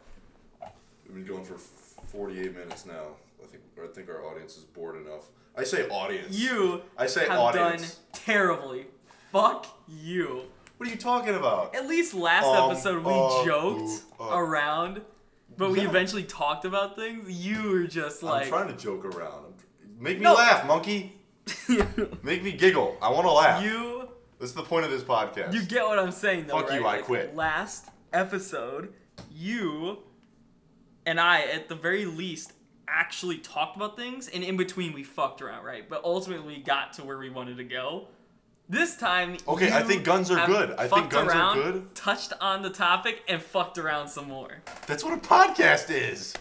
We've been going for 48 minutes now. I think I think our audience is bored enough. I say audience. You I say have audience. done terribly. Fuck you. What are you talking about? At least last Um, episode we uh, joked uh, uh. around, but we Yeah. eventually talked about things. You were just like, I'm trying to joke around. Make me No. laugh, monkey. Make me giggle. I want to laugh. you This is the point of this podcast. you get what I'm saying though, Fuck you, right? I Like, quit. Last episode, you and I, at the very least, actually talked about things, and in between we fucked around, right? But ultimately we got to where we wanted to go. This time, Okay, I think guns are good. I think guns are good. Touched on the topic and fucked around some more. That's what a podcast is.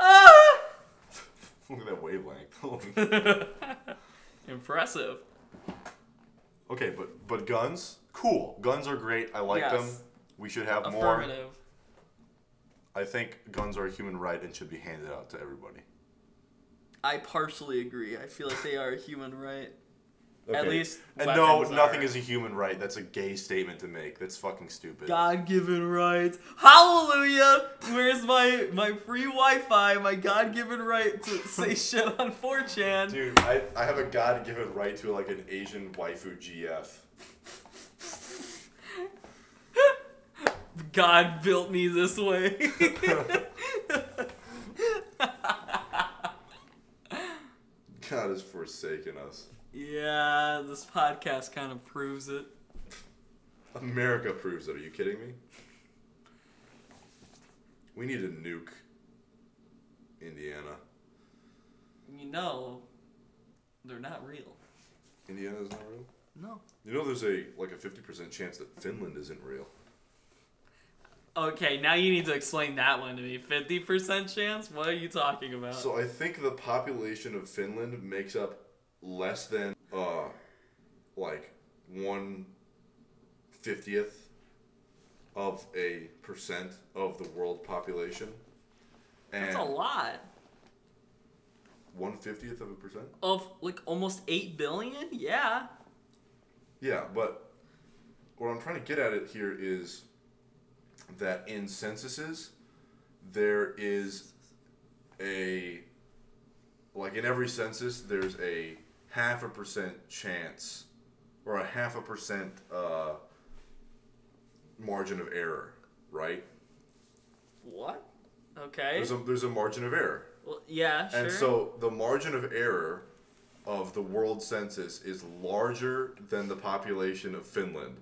Ah! Look at that wavelength. Impressive. okay, but but guns, cool. Guns are great. I like them. We should have more. Affirmative. I think guns are a human right and should be handed out to everybody. I partially agree. I feel like they are a human right. At least And no, weapons nothing are. is a human right. That's a gay statement to make. That's fucking stupid. God-given rights. Hallelujah! Where's my my free Wi-Fi? My God-given right to say shit on 4chan. Dude, I, I have a God given right to like an Asian waifu GF. God built me this way. God has forsaken us. Yeah, this podcast kind of proves it. America proves it. Are you kidding me? We need to nuke Indiana. You know, they're not real. Indiana's not real? No. You know there's a like a 50% chance that Finland isn't real. Okay, now you need to explain that one to me. 50% chance? What are you talking about? So I think the population of Finland makes up less than uh like one fiftieth of a percent of the world population. And That's a lot. one fiftieth of a percent? Of like almost 8 billion? Yeah. Yeah, but what I'm trying to get at it here is that in censuses there is a like in every census there's a half a percent chance or a half a percent uh, margin of error, right? What? Okay. There's a there's a margin of error. well, yeah, sure. And so the margin of error of the world census is larger than the population of Finland.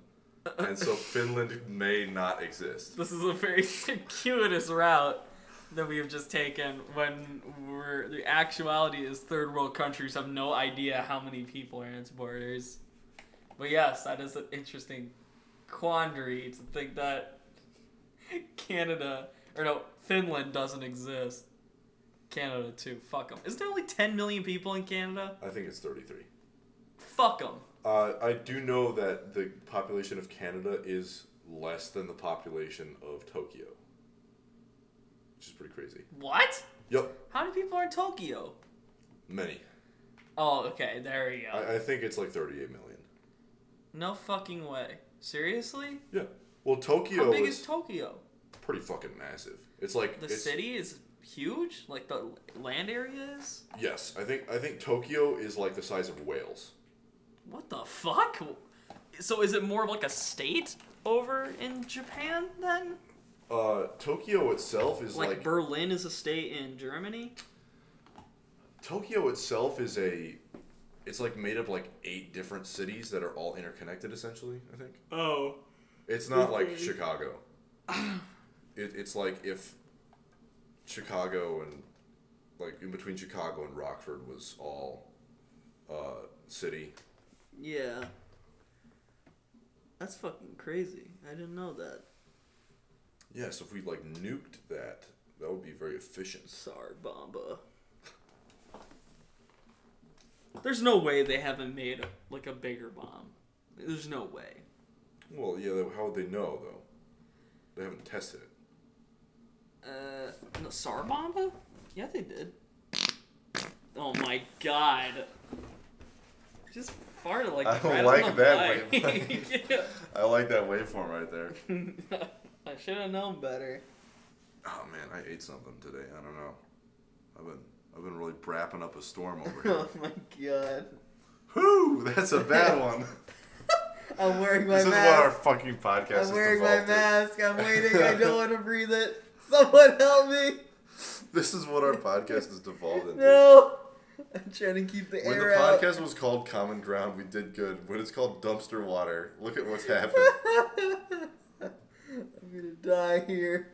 And so Finland may not exist. this is a very circuitous route that we have just taken when we're the actuality is third world countries have no idea how many people are in its borders. But yes, that is an interesting quandary to think that Canada or no Finland doesn't exist. Canada too. Fuck them. Isn't there only 10 million people in Canada? I think it's 33. Fuck them. Uh, I do know that the population of Canada is less than the population of Tokyo, which is pretty crazy. What? Yep, How many people are in Tokyo? many. Oh, okay. There you go. I, I think it's like 38 million. no fucking way. Seriously? Yeah. Well, Tokyo How big is is Tokyo? pretty fucking massive. It's like The it's, city is huge. Like the land area is. Yes, I think I think Tokyo is like the size of Wales. What the fuck? So is it more of like a state over in Japan then? Uh, Tokyo itself is Like, like, Berlin is a state in Germany? Tokyo itself is a. It's like made up like eight different cities that are all interconnected. Essentially, I think Oh. it's not like Chicago. it, it's like if Chicago and like in between Chicago and Rockford was all uh, city. Yeah. That's fucking crazy. I didn't know that. Yeah, so if we like nuked that, that would be very efficient. Sorry, Bomba. There's no way they haven't made like a bigger bomb. There's no way. Well, yeah, how would they know though? They haven't tested it. Uh, no, Tsar Bomba? Yeah, they did. Oh my god. Just farted like I right like that waveform. I like that waveform right there. I should have known better. Oh man, I ate something today. I don't know. I've been I've been really brapping up a storm over here. Oh my god. Whoo, that's a bad one. I'm wearing my mask. this is what our fucking podcast is I'm wearing my to. mask. I'm waiting. I don't want to breathe it. Someone help me. This is what our podcast is devolved into. No. I'm trying to keep the air. When the out. podcast was called Common Ground, we did good. When it's called Dumpster Water, look at what's happened. Gonna die here.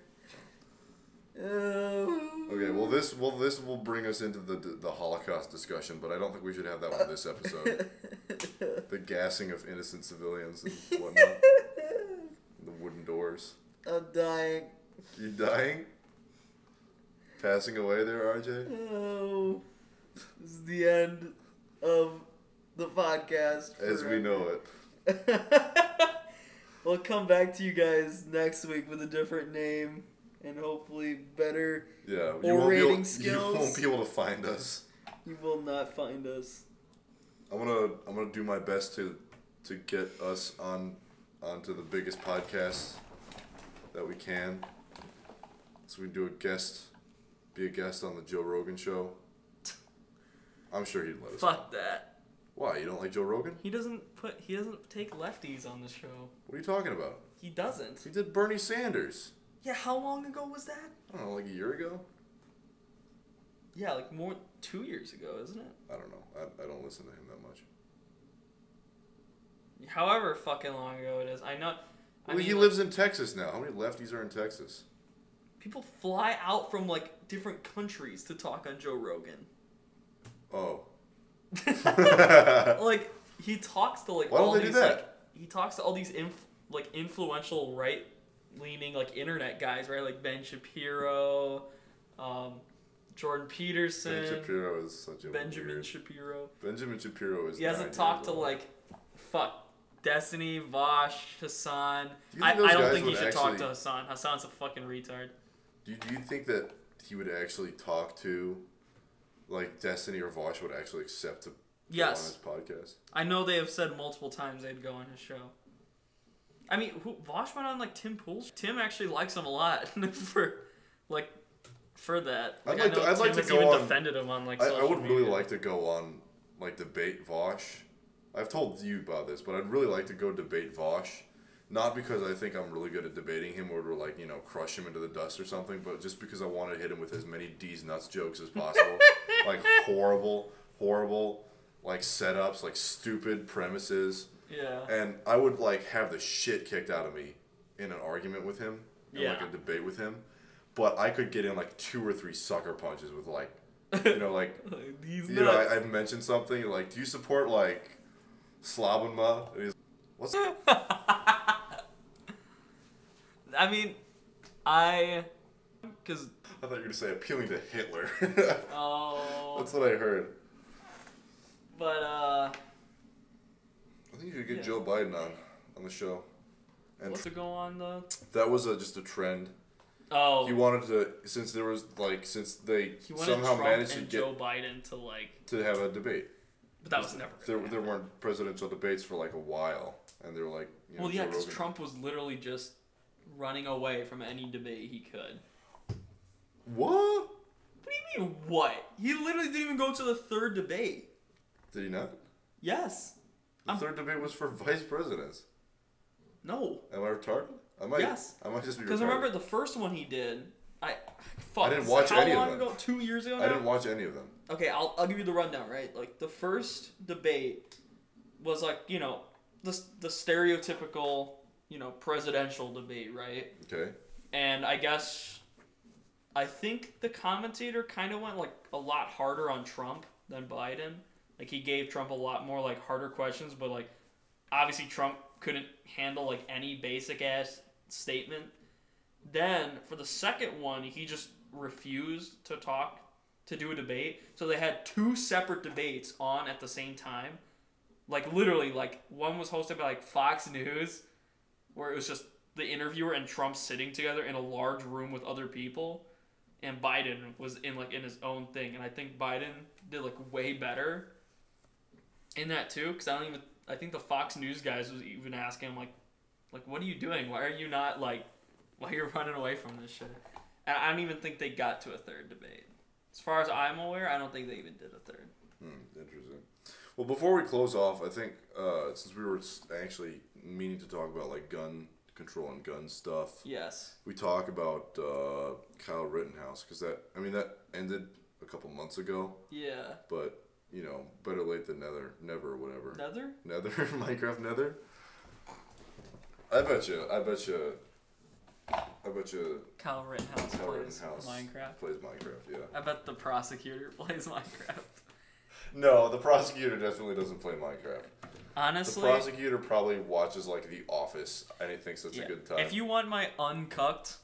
Oh. Okay, well this well this will bring us into the the Holocaust discussion, but I don't think we should have that one this episode. the gassing of innocent civilians and whatnot. the wooden doors. I'm dying. You dying? Passing away there, RJ? Oh. This is the end of the podcast. As we know it. we'll come back to you guys next week with a different name and hopefully better. Yeah. Or won't able, rating You won't be able to find us. You will not find us. I'm gonna I'm gonna do my best to to get us on onto the biggest podcast that we can. So we can do a guest be a guest on the Joe Rogan show. I'm sure he'd let us. Fuck that. Why? You don't like Joe Rogan? He doesn't put. He doesn't take lefties on the show. What are you talking about? He doesn't. He did Bernie Sanders. Yeah. How long ago was that? I don't know, like a year ago? Yeah, like more two years ago, isn't it? I don't know. I, I don't listen to him that much. However fucking long ago it is. I know. I Well, mean, he like, lives in Texas now. How many lefties are in Texas? People fly out from like different countries to talk on Joe Rogan. Oh. like he talks to like Why don't all they do these that? like he talks to all these inf- like influential right leaning like internet guys, right? Like Ben Shapiro, um, Jordan Peterson, Ben Shapiro is such a Benjamin weird- Shapiro. Benjamin Shapiro is. He hasn't nine talked years to old. like fuck Destiny, Vaush, Hasan. Do you I, those I don't guys think he would should talk to actually- Hasan. Hasan's a fucking retard. Do you, do you think that he would actually talk to, like Destiny or Vaush would actually accept to go Yes. on his podcast? I know they have said multiple times they'd go on his show. I mean, who, Vaush went on like Tim Pool's. Tim actually likes him a lot for, like, for that. I'd Like, I like to- I'd like to go even on- defended him on like. I, I would really like to go on like debate Vaush. I've told you about this, but I'd really like to go debate Vaush. Not because I think I'm really good at debating him or to like, you know, crush him into the dust or something, but just because I want to hit him with as many D's nuts jokes as possible. like horrible, horrible like setups, like stupid premises. Yeah. and I would like have the shit kicked out of me in an argument with him, in like a debate with him. But I could get in like two or three sucker punches with like, you know, like These you know, nuts. I, I've mentioned something like, do you support like, Slobbenma. And he's, What's I mean, I, cause I thought you were gonna say appealing to Hitler. oh, That's what I heard. but uh, I think you should get Yeah. Joe Biden on on the show. And what's to go on the? that was a, just a trend. Oh, He wanted to since there was like since they he somehow Trump managed to and get Joe Biden to like, to have a debate. but that was never. There, gonna there weren't presidential debates for like a while, and they were like, you know, Well, yeah, because Trump was literally just running away from any debate he could. What? What do you mean, what? He literally didn't even go to the third debate. Did he not? Yes. The I'm- third debate was for vice presidents. No. Am I retarded? I might. Yes. I might just be retarded. Because remember the first one he did, I. Fuck, I didn't watch how any of long them. ago? Two years ago now? I didn't watch any of them. Okay, I'll, I'll give you the rundown, right? Like, the first debate was like, you know, the, the stereotypical, you know, presidential debate, right? Okay. And I guess, I think the commentator kind of went like a lot harder on Trump than Biden. Like, he gave Trump a lot more like harder questions, but like, obviously Trump couldn't handle like any basic ass statement. Then for the second one, he just refused to talk to do a debate. So they had two separate debates on at the same time. Like literally, like one was hosted by like Fox News, where it was just the interviewer and Trump sitting together in a large room with other people, and Biden was in like in his own thing. And I think Biden did like way better in that too, because I don't even. I think the Fox News guys was even asking him like, like what are you doing? Why are you not like, why you're you running away from this shit? And I don't even think they got to a third debate. As far as I'm aware, I don't think they even did a third. Hmm, interesting. Well, before we close off, I think uh, since we were actually meaning to talk about like gun control and gun stuff, Yes. we talk about uh, Kyle Rittenhouse because that I mean that ended a couple months ago, Yeah. but you know better late than never, never, whatever. Nether? Nether, Minecraft Nether. I bet you. I bet you. I bet you. Kyle Rittenhouse Kyle plays Rittenhouse Minecraft. Plays Minecraft. Yeah. I bet the prosecutor plays Minecraft. No, the prosecutor definitely doesn't play Minecraft. The prosecutor probably watches like The Office and he thinks it's yeah. a good time. if you want my uncucked,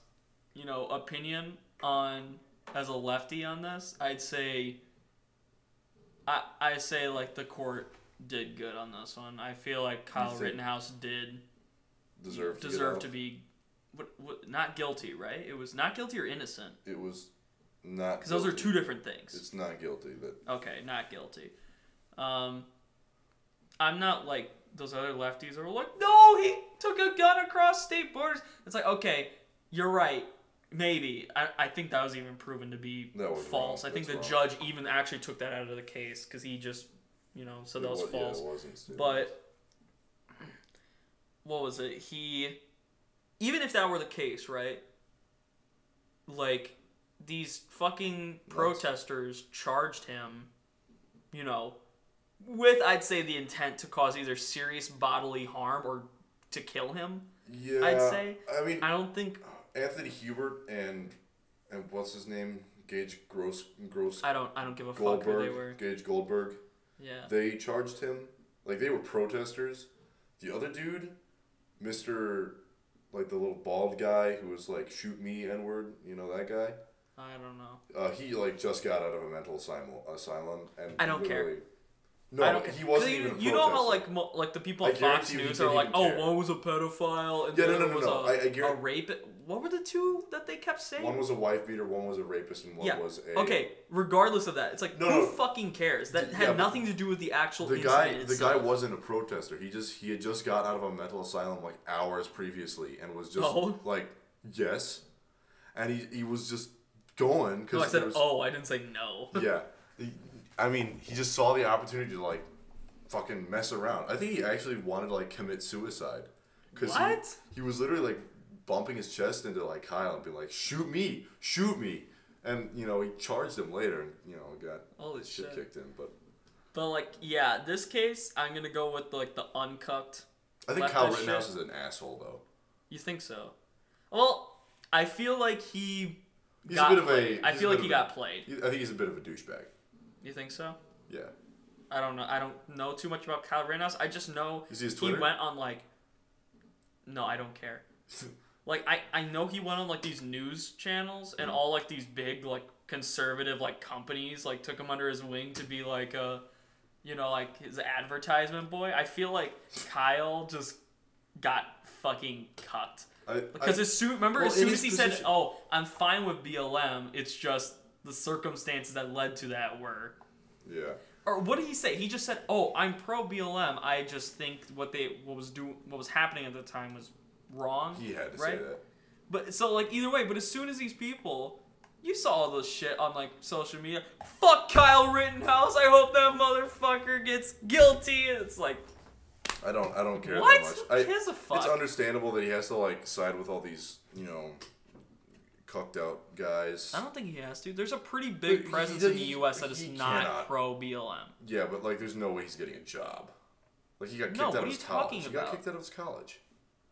you know, opinion on as a lefty on this, I'd say I I say like the court did good on this one. I feel like Kyle Rittenhouse did deserve to deserve to be what, what not guilty, right? It was not guilty or innocent It was not. because those are two different things. It's not guilty. but Okay, not guilty. Um, I'm not like those other lefties are like, no, he took a gun across state borders. It's like, okay, you're right. Maybe. I, I think that was even proven to be false. wrong. I think the wrong. judge even actually took that out of the case because he just, you know, said that it was false. Yeah. But what was it? He even if that were the case, right? Like these fucking protesters charged him, you know, with I'd say the intent to cause either serious bodily harm or to kill him. yeah, I'd say- I mean, I don't think Anthony Huber and and what's his name, Gage Gross Gross I don't I don't give a fuck who they were. Goldberg, Gage Goldberg. Yeah. They charged him like they were protesters. The other dude, Mister, like the little bald guy who was like shoot me n word. You know that guy. I don't know. Uh, he like just got out of a mental asylum, asylum and I don't care. No, I don't he wasn't even. You, you know how like mo- like the people I on Fox guarantee you he News are didn't like, even oh, care. one was a pedophile and Yeah, the no, no, other no, was no. a, I- I a rape. What were the two that they kept saying? one was a wife beater, one was a rapist, and one yeah. was a okay. Regardless of that, it's like No, who no. fucking cares? That had yeah, but nothing to do with the actual The incident guy, the guy itself. wasn't a protester. He just he had just got out of a mental asylum like hours previously and was just Oh. like yes, and he he was just going No, I because said, oh, I didn't say no. yeah. He- I mean, he just saw the opportunity to like fucking mess around. I think he actually wanted to like commit suicide. Cause What? He, he was literally like bumping his chest into like Kyle and being like, "Shoot me, shoot me," and you know he charged him later and you know got Holy shit shit. kicked in. But But like, yeah, this case, I'm gonna go with like the uncucked. I think Kyle Rittenhouse shit. is an asshole though. You think so? Well, I feel like he He's got a bit of played. a. I feel like he a- got played. I think he's a bit of a douchebag. You think so? Yeah. I don't know. I don't know too much about Kyle Rittenhouse. I just know You see his he went on like. No, I don't care. Like I, I know he went on like these news channels and all like these big like conservative like companies like took him under his wing to be like a, you know like his advertisement boy. I feel like Kyle just got fucking cut I, because I, as soon remember well, as soon as he said oh I'm fine with BLM it's just the circumstances that led to that were yeah. or what did he say? He just said, "Oh, I'm pro BLM. I just think what they what was do what was happening at the time was wrong." He had to right? say that. But so like either way, but as soon as these people, you saw all this shit on like social media. Fuck Kyle Rittenhouse. I hope that motherfucker gets guilty. It's like I don't. I don't care what? that much. Who gives a fuck? It's understandable that he has to like side with all these, you know, cucked out guys. I don't think he has to. There's a pretty big he presence does- in the U.S. that is not cannot. pro BLM. Yeah, but like, there's no way he's getting a job. Like he got kicked No, out what of are his you college. talking He got kicked out of his college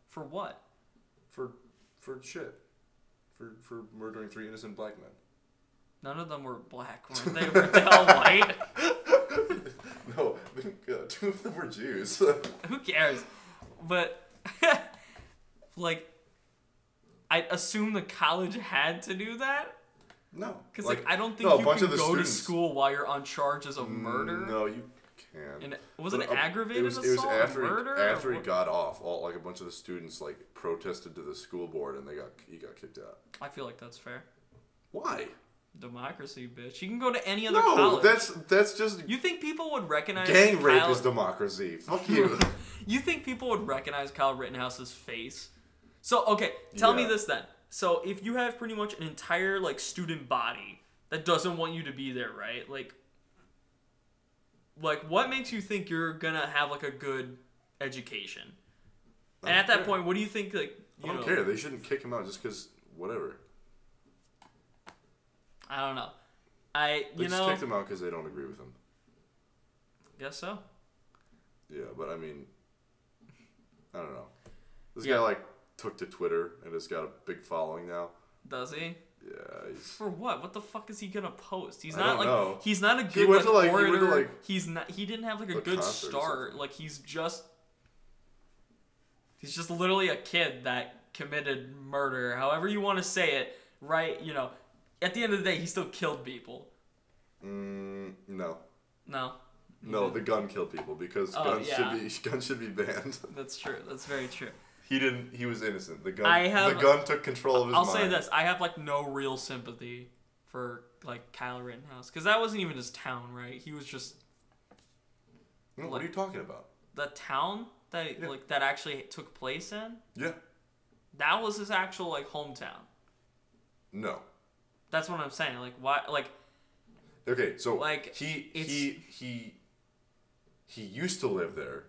For what? for for shit. For for murdering three innocent black men. None of them were black, weren't they? Were they all white? no, uh, two of them were Jews. Who cares? But like, I assume the college had to do that no, because like, I don't think no, you can go students- to school while you're on charges of mm, murder. No, you can. And was But, it aggravated it was, assault? It was after murder? he, after he got off. All like a bunch of the students like protested to the school board, and they got he got kicked out. I feel like that's fair. Why? Democracy, bitch. You can go to any other No, college. that's that's just You think people would recognize gang rape Kyle... is democracy. Fuck you. you think people would recognize Kyle Rittenhouse's face? So okay, tell me this then. So if you have pretty much an entire like student body that doesn't want you to be there, right? Like, like what makes you think you're gonna have like a good education? And at that care. point, what do you think? Like, I don't know, care. They shouldn't kick him out just because whatever. I don't know. I you They you just know kicked him out because they don't agree with him. guess so. Yeah, but I mean, I don't know. This Yeah. guy like took to Twitter and has got a big following now. Does he? Yeah, he's For what? What the fuck is he gonna post? He's not like know. he's not a good went like, to, like- he went to, like, he's not. He didn't have like a a good start. Like he's just. He's just literally a kid that committed murder. However you want to say it, right? You know, at the end of the day, he still killed people. mm, no, No. no. The gun killed people because Oh, guns yeah. should be guns should be banned. That's true. That's very true. He didn't. He was innocent. The gun. I have- the gun took control of his I'll mind. say this: I have like no real sympathy for like Kyle Rittenhouse because that wasn't even his town, right? He was just No, what are you talking about? the town that Yeah. like that actually took place in. Yeah. That was his actual like hometown. No. That's what I'm saying. Like why? Like Okay, so Like, he he he he used to live there,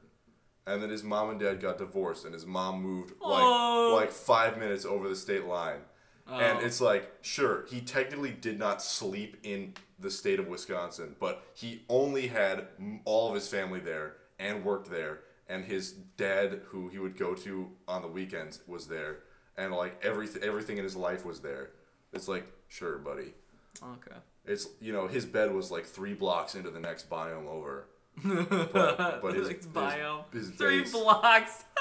and then his mom and dad got divorced, and his mom moved like Oh. like five minutes over the state line, and Oh. it's like sure he technically did not sleep in the state of Wisconsin, but he only had all of his family there and worked there, and his dad who he would go to on the weekends was there, and like everything everything in his life was there. It's like sure, buddy. okay. It's you know his bed was like three blocks into the next biome over. But, but his, his- bio. his Three base- blocks.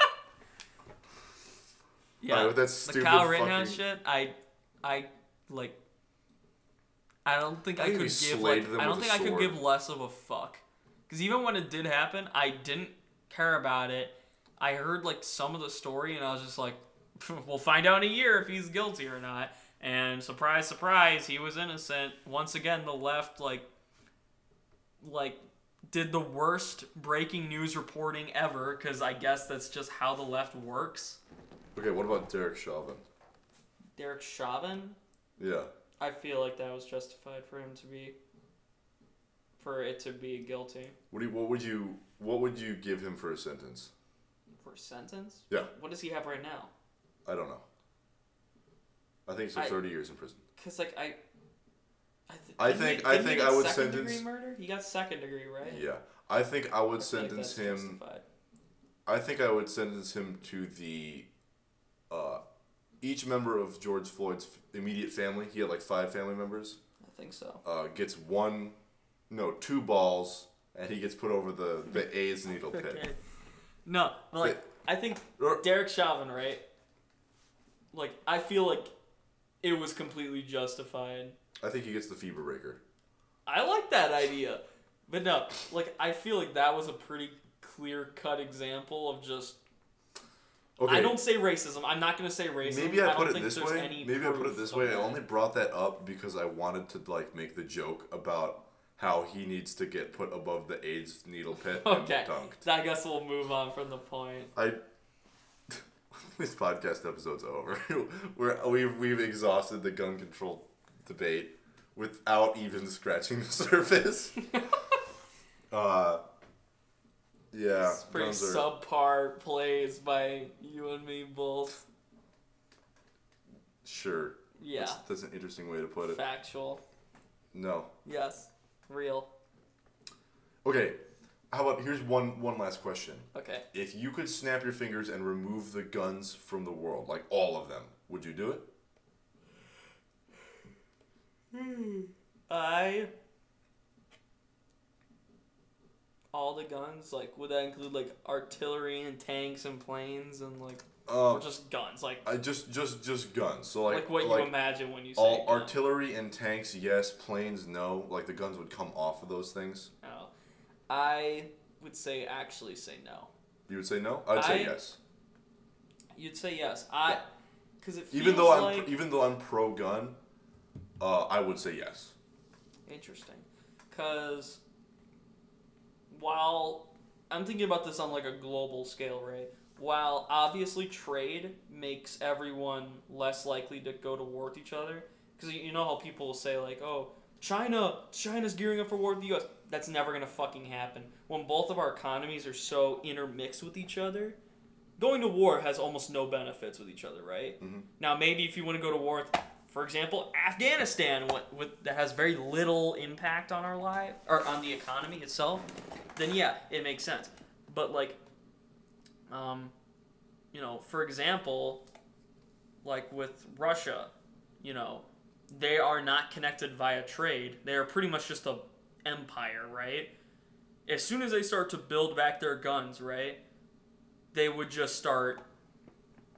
yeah, Alright, with that the stupid Kyle Rittenhouse fucking- shit. I, I like. I don't think I, I could give like. I don't think I could give less of a fuck. Because even when it did happen, I didn't care about it. I heard like some of the story, and I was just like, "We'll find out in a year if he's guilty or not." And surprise, surprise, he was innocent. Once again, the left like, like, did the worst breaking news reporting ever. Because I guess that's just how the left works. Okay, what about Derek Chauvin? Derek Chauvin, Yeah, I feel like that was justified for him to be, for it to be guilty what do you, what would you what would you give him for a sentence? for a sentence. Yeah, What does he have right now? I don't know. I think it's I- thirty years in prison. Cause like I, I, th- I he- think- I think I would second sentence- degree murder. He got second degree, right? Yeah, I think I would I sentence him. justified. I think I would sentence him to the. Uh, each member of George Floyd's immediate family, he had like five family members, I think so. uh, gets one, no, two balls and he gets put over the the AIDS needle pit. Okay. No, but like I think Derek Chauvin, right? Like I feel like it was completely justified. I think he gets the fever breaker. I like that idea. But no, like I feel like that was a pretty clear cut example of just Okay. I don't say racism. I'm not gonna say racism. Maybe I don't put it this way. Maybe I put it this way. I only brought that up because I wanted to like make the joke about how he needs to get put above the AIDS needle pit Okay. and dunked. I guess we'll move on from the point. I this podcast episode's over. We're we've we've exhausted the gun control debate without even scratching the surface. uh, yeah, It's pretty guns are- subpar plays by you and me both. sure. Yeah. That's, that's an interesting way to put it. Factual. No. Yes. Real. Okay. How about here's one one last question. Okay. If you could snap your fingers and remove the guns from the world, like all of them, would you do it? Hmm. I all the guns like would that include like artillery and tanks and planes and like Uh, or just guns like I just just just guns. So like, like what like you imagine when you say all artillery and tanks, yes. Planes, no. Like the guns would come off of those things. No. I would say actually say no. You would say no. I'd say I- yes. You'd say yes. I because it feels Even though I'm like even though I'm pro gun, uh, I would say yes. Interesting. Because while I'm thinking about this on like a global scale, right? While obviously trade makes everyone less likely to go to war with each other, because you know how people will say like, "Oh, China, China's gearing up for war with the U.S." That's never gonna fucking happen. When both of our economies are so intermixed with each other, going to war has almost no benefits with each other, right? Mhm. Now, maybe if you want to go to war with, for example, Afghanistan, what, with, that has very little impact on our life or on the economy itself, then yeah, it makes sense. But like, um, you know, for example, like with Russia, you know, they are not connected via trade. They are pretty much just a empire, right? As soon as they start to build back their guns, right, they would just start.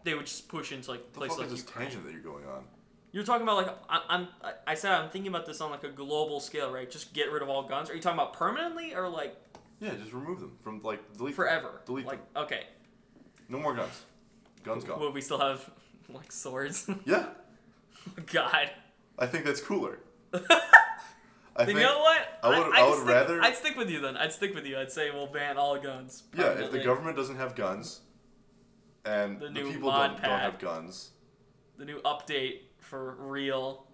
They would just push into like The places like is this Ukraine. tangent that you're going on? You're talking about like I, I'm. I- said I'm thinking about this on like a global scale, right? Just get rid of all guns. Are you talking about permanently or like Yeah, just remove them from like delete them. forever? Delete like okay. No more guns. Guns gone. Will we still have like swords? Yeah, God. I think that's cooler. I you know what? I would- I'd I would stick, rather- I'd stick with you then. I'd stick with you. I'd say we'll ban all guns. yeah, if the government doesn't have guns, and The the, people don't, don't have guns, the new update for real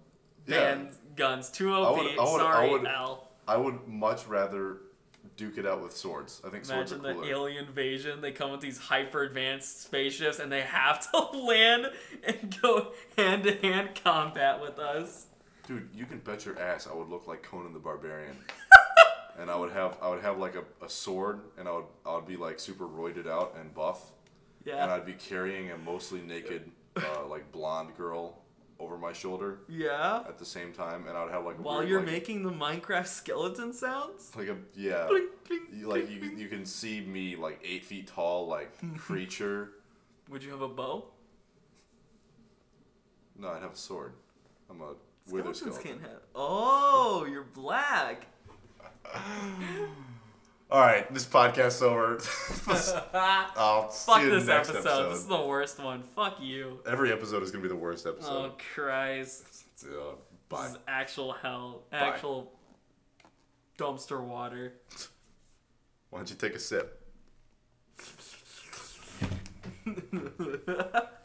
yeah, ban guns. Two OP. I would- I oh would- I Sorry, would- Al. I would much rather duke it out with swords. I think swords Imagine are the cooler. alien invasion. They come with these hyper advanced spaceships and they have to land and go hand to hand combat with us. Dude, you can bet your ass I would look like Conan the Barbarian. and I would have I would have like a, a sword and I would I would be like super roided out and buff. And I'd be carrying a mostly naked uh, like blonde girl over my shoulder Yeah. at the same time and I would have like a While weird, you're like, making the Minecraft skeleton sounds. like a yeah Blink, blink, you- like you you can see me like eight feet tall like creature. Would you have a bow? No, I'd have a sword. I'm a wither Skeletons skeleton. can't have. Oh, you're black. All right, this podcast's over. I'll see you this next episode. This is the worst one. Fuck you. Every episode is gonna be the worst episode. Oh episode. Christ. Uh, This is actual hell. Actual dumpster water. Why don't you take a sip?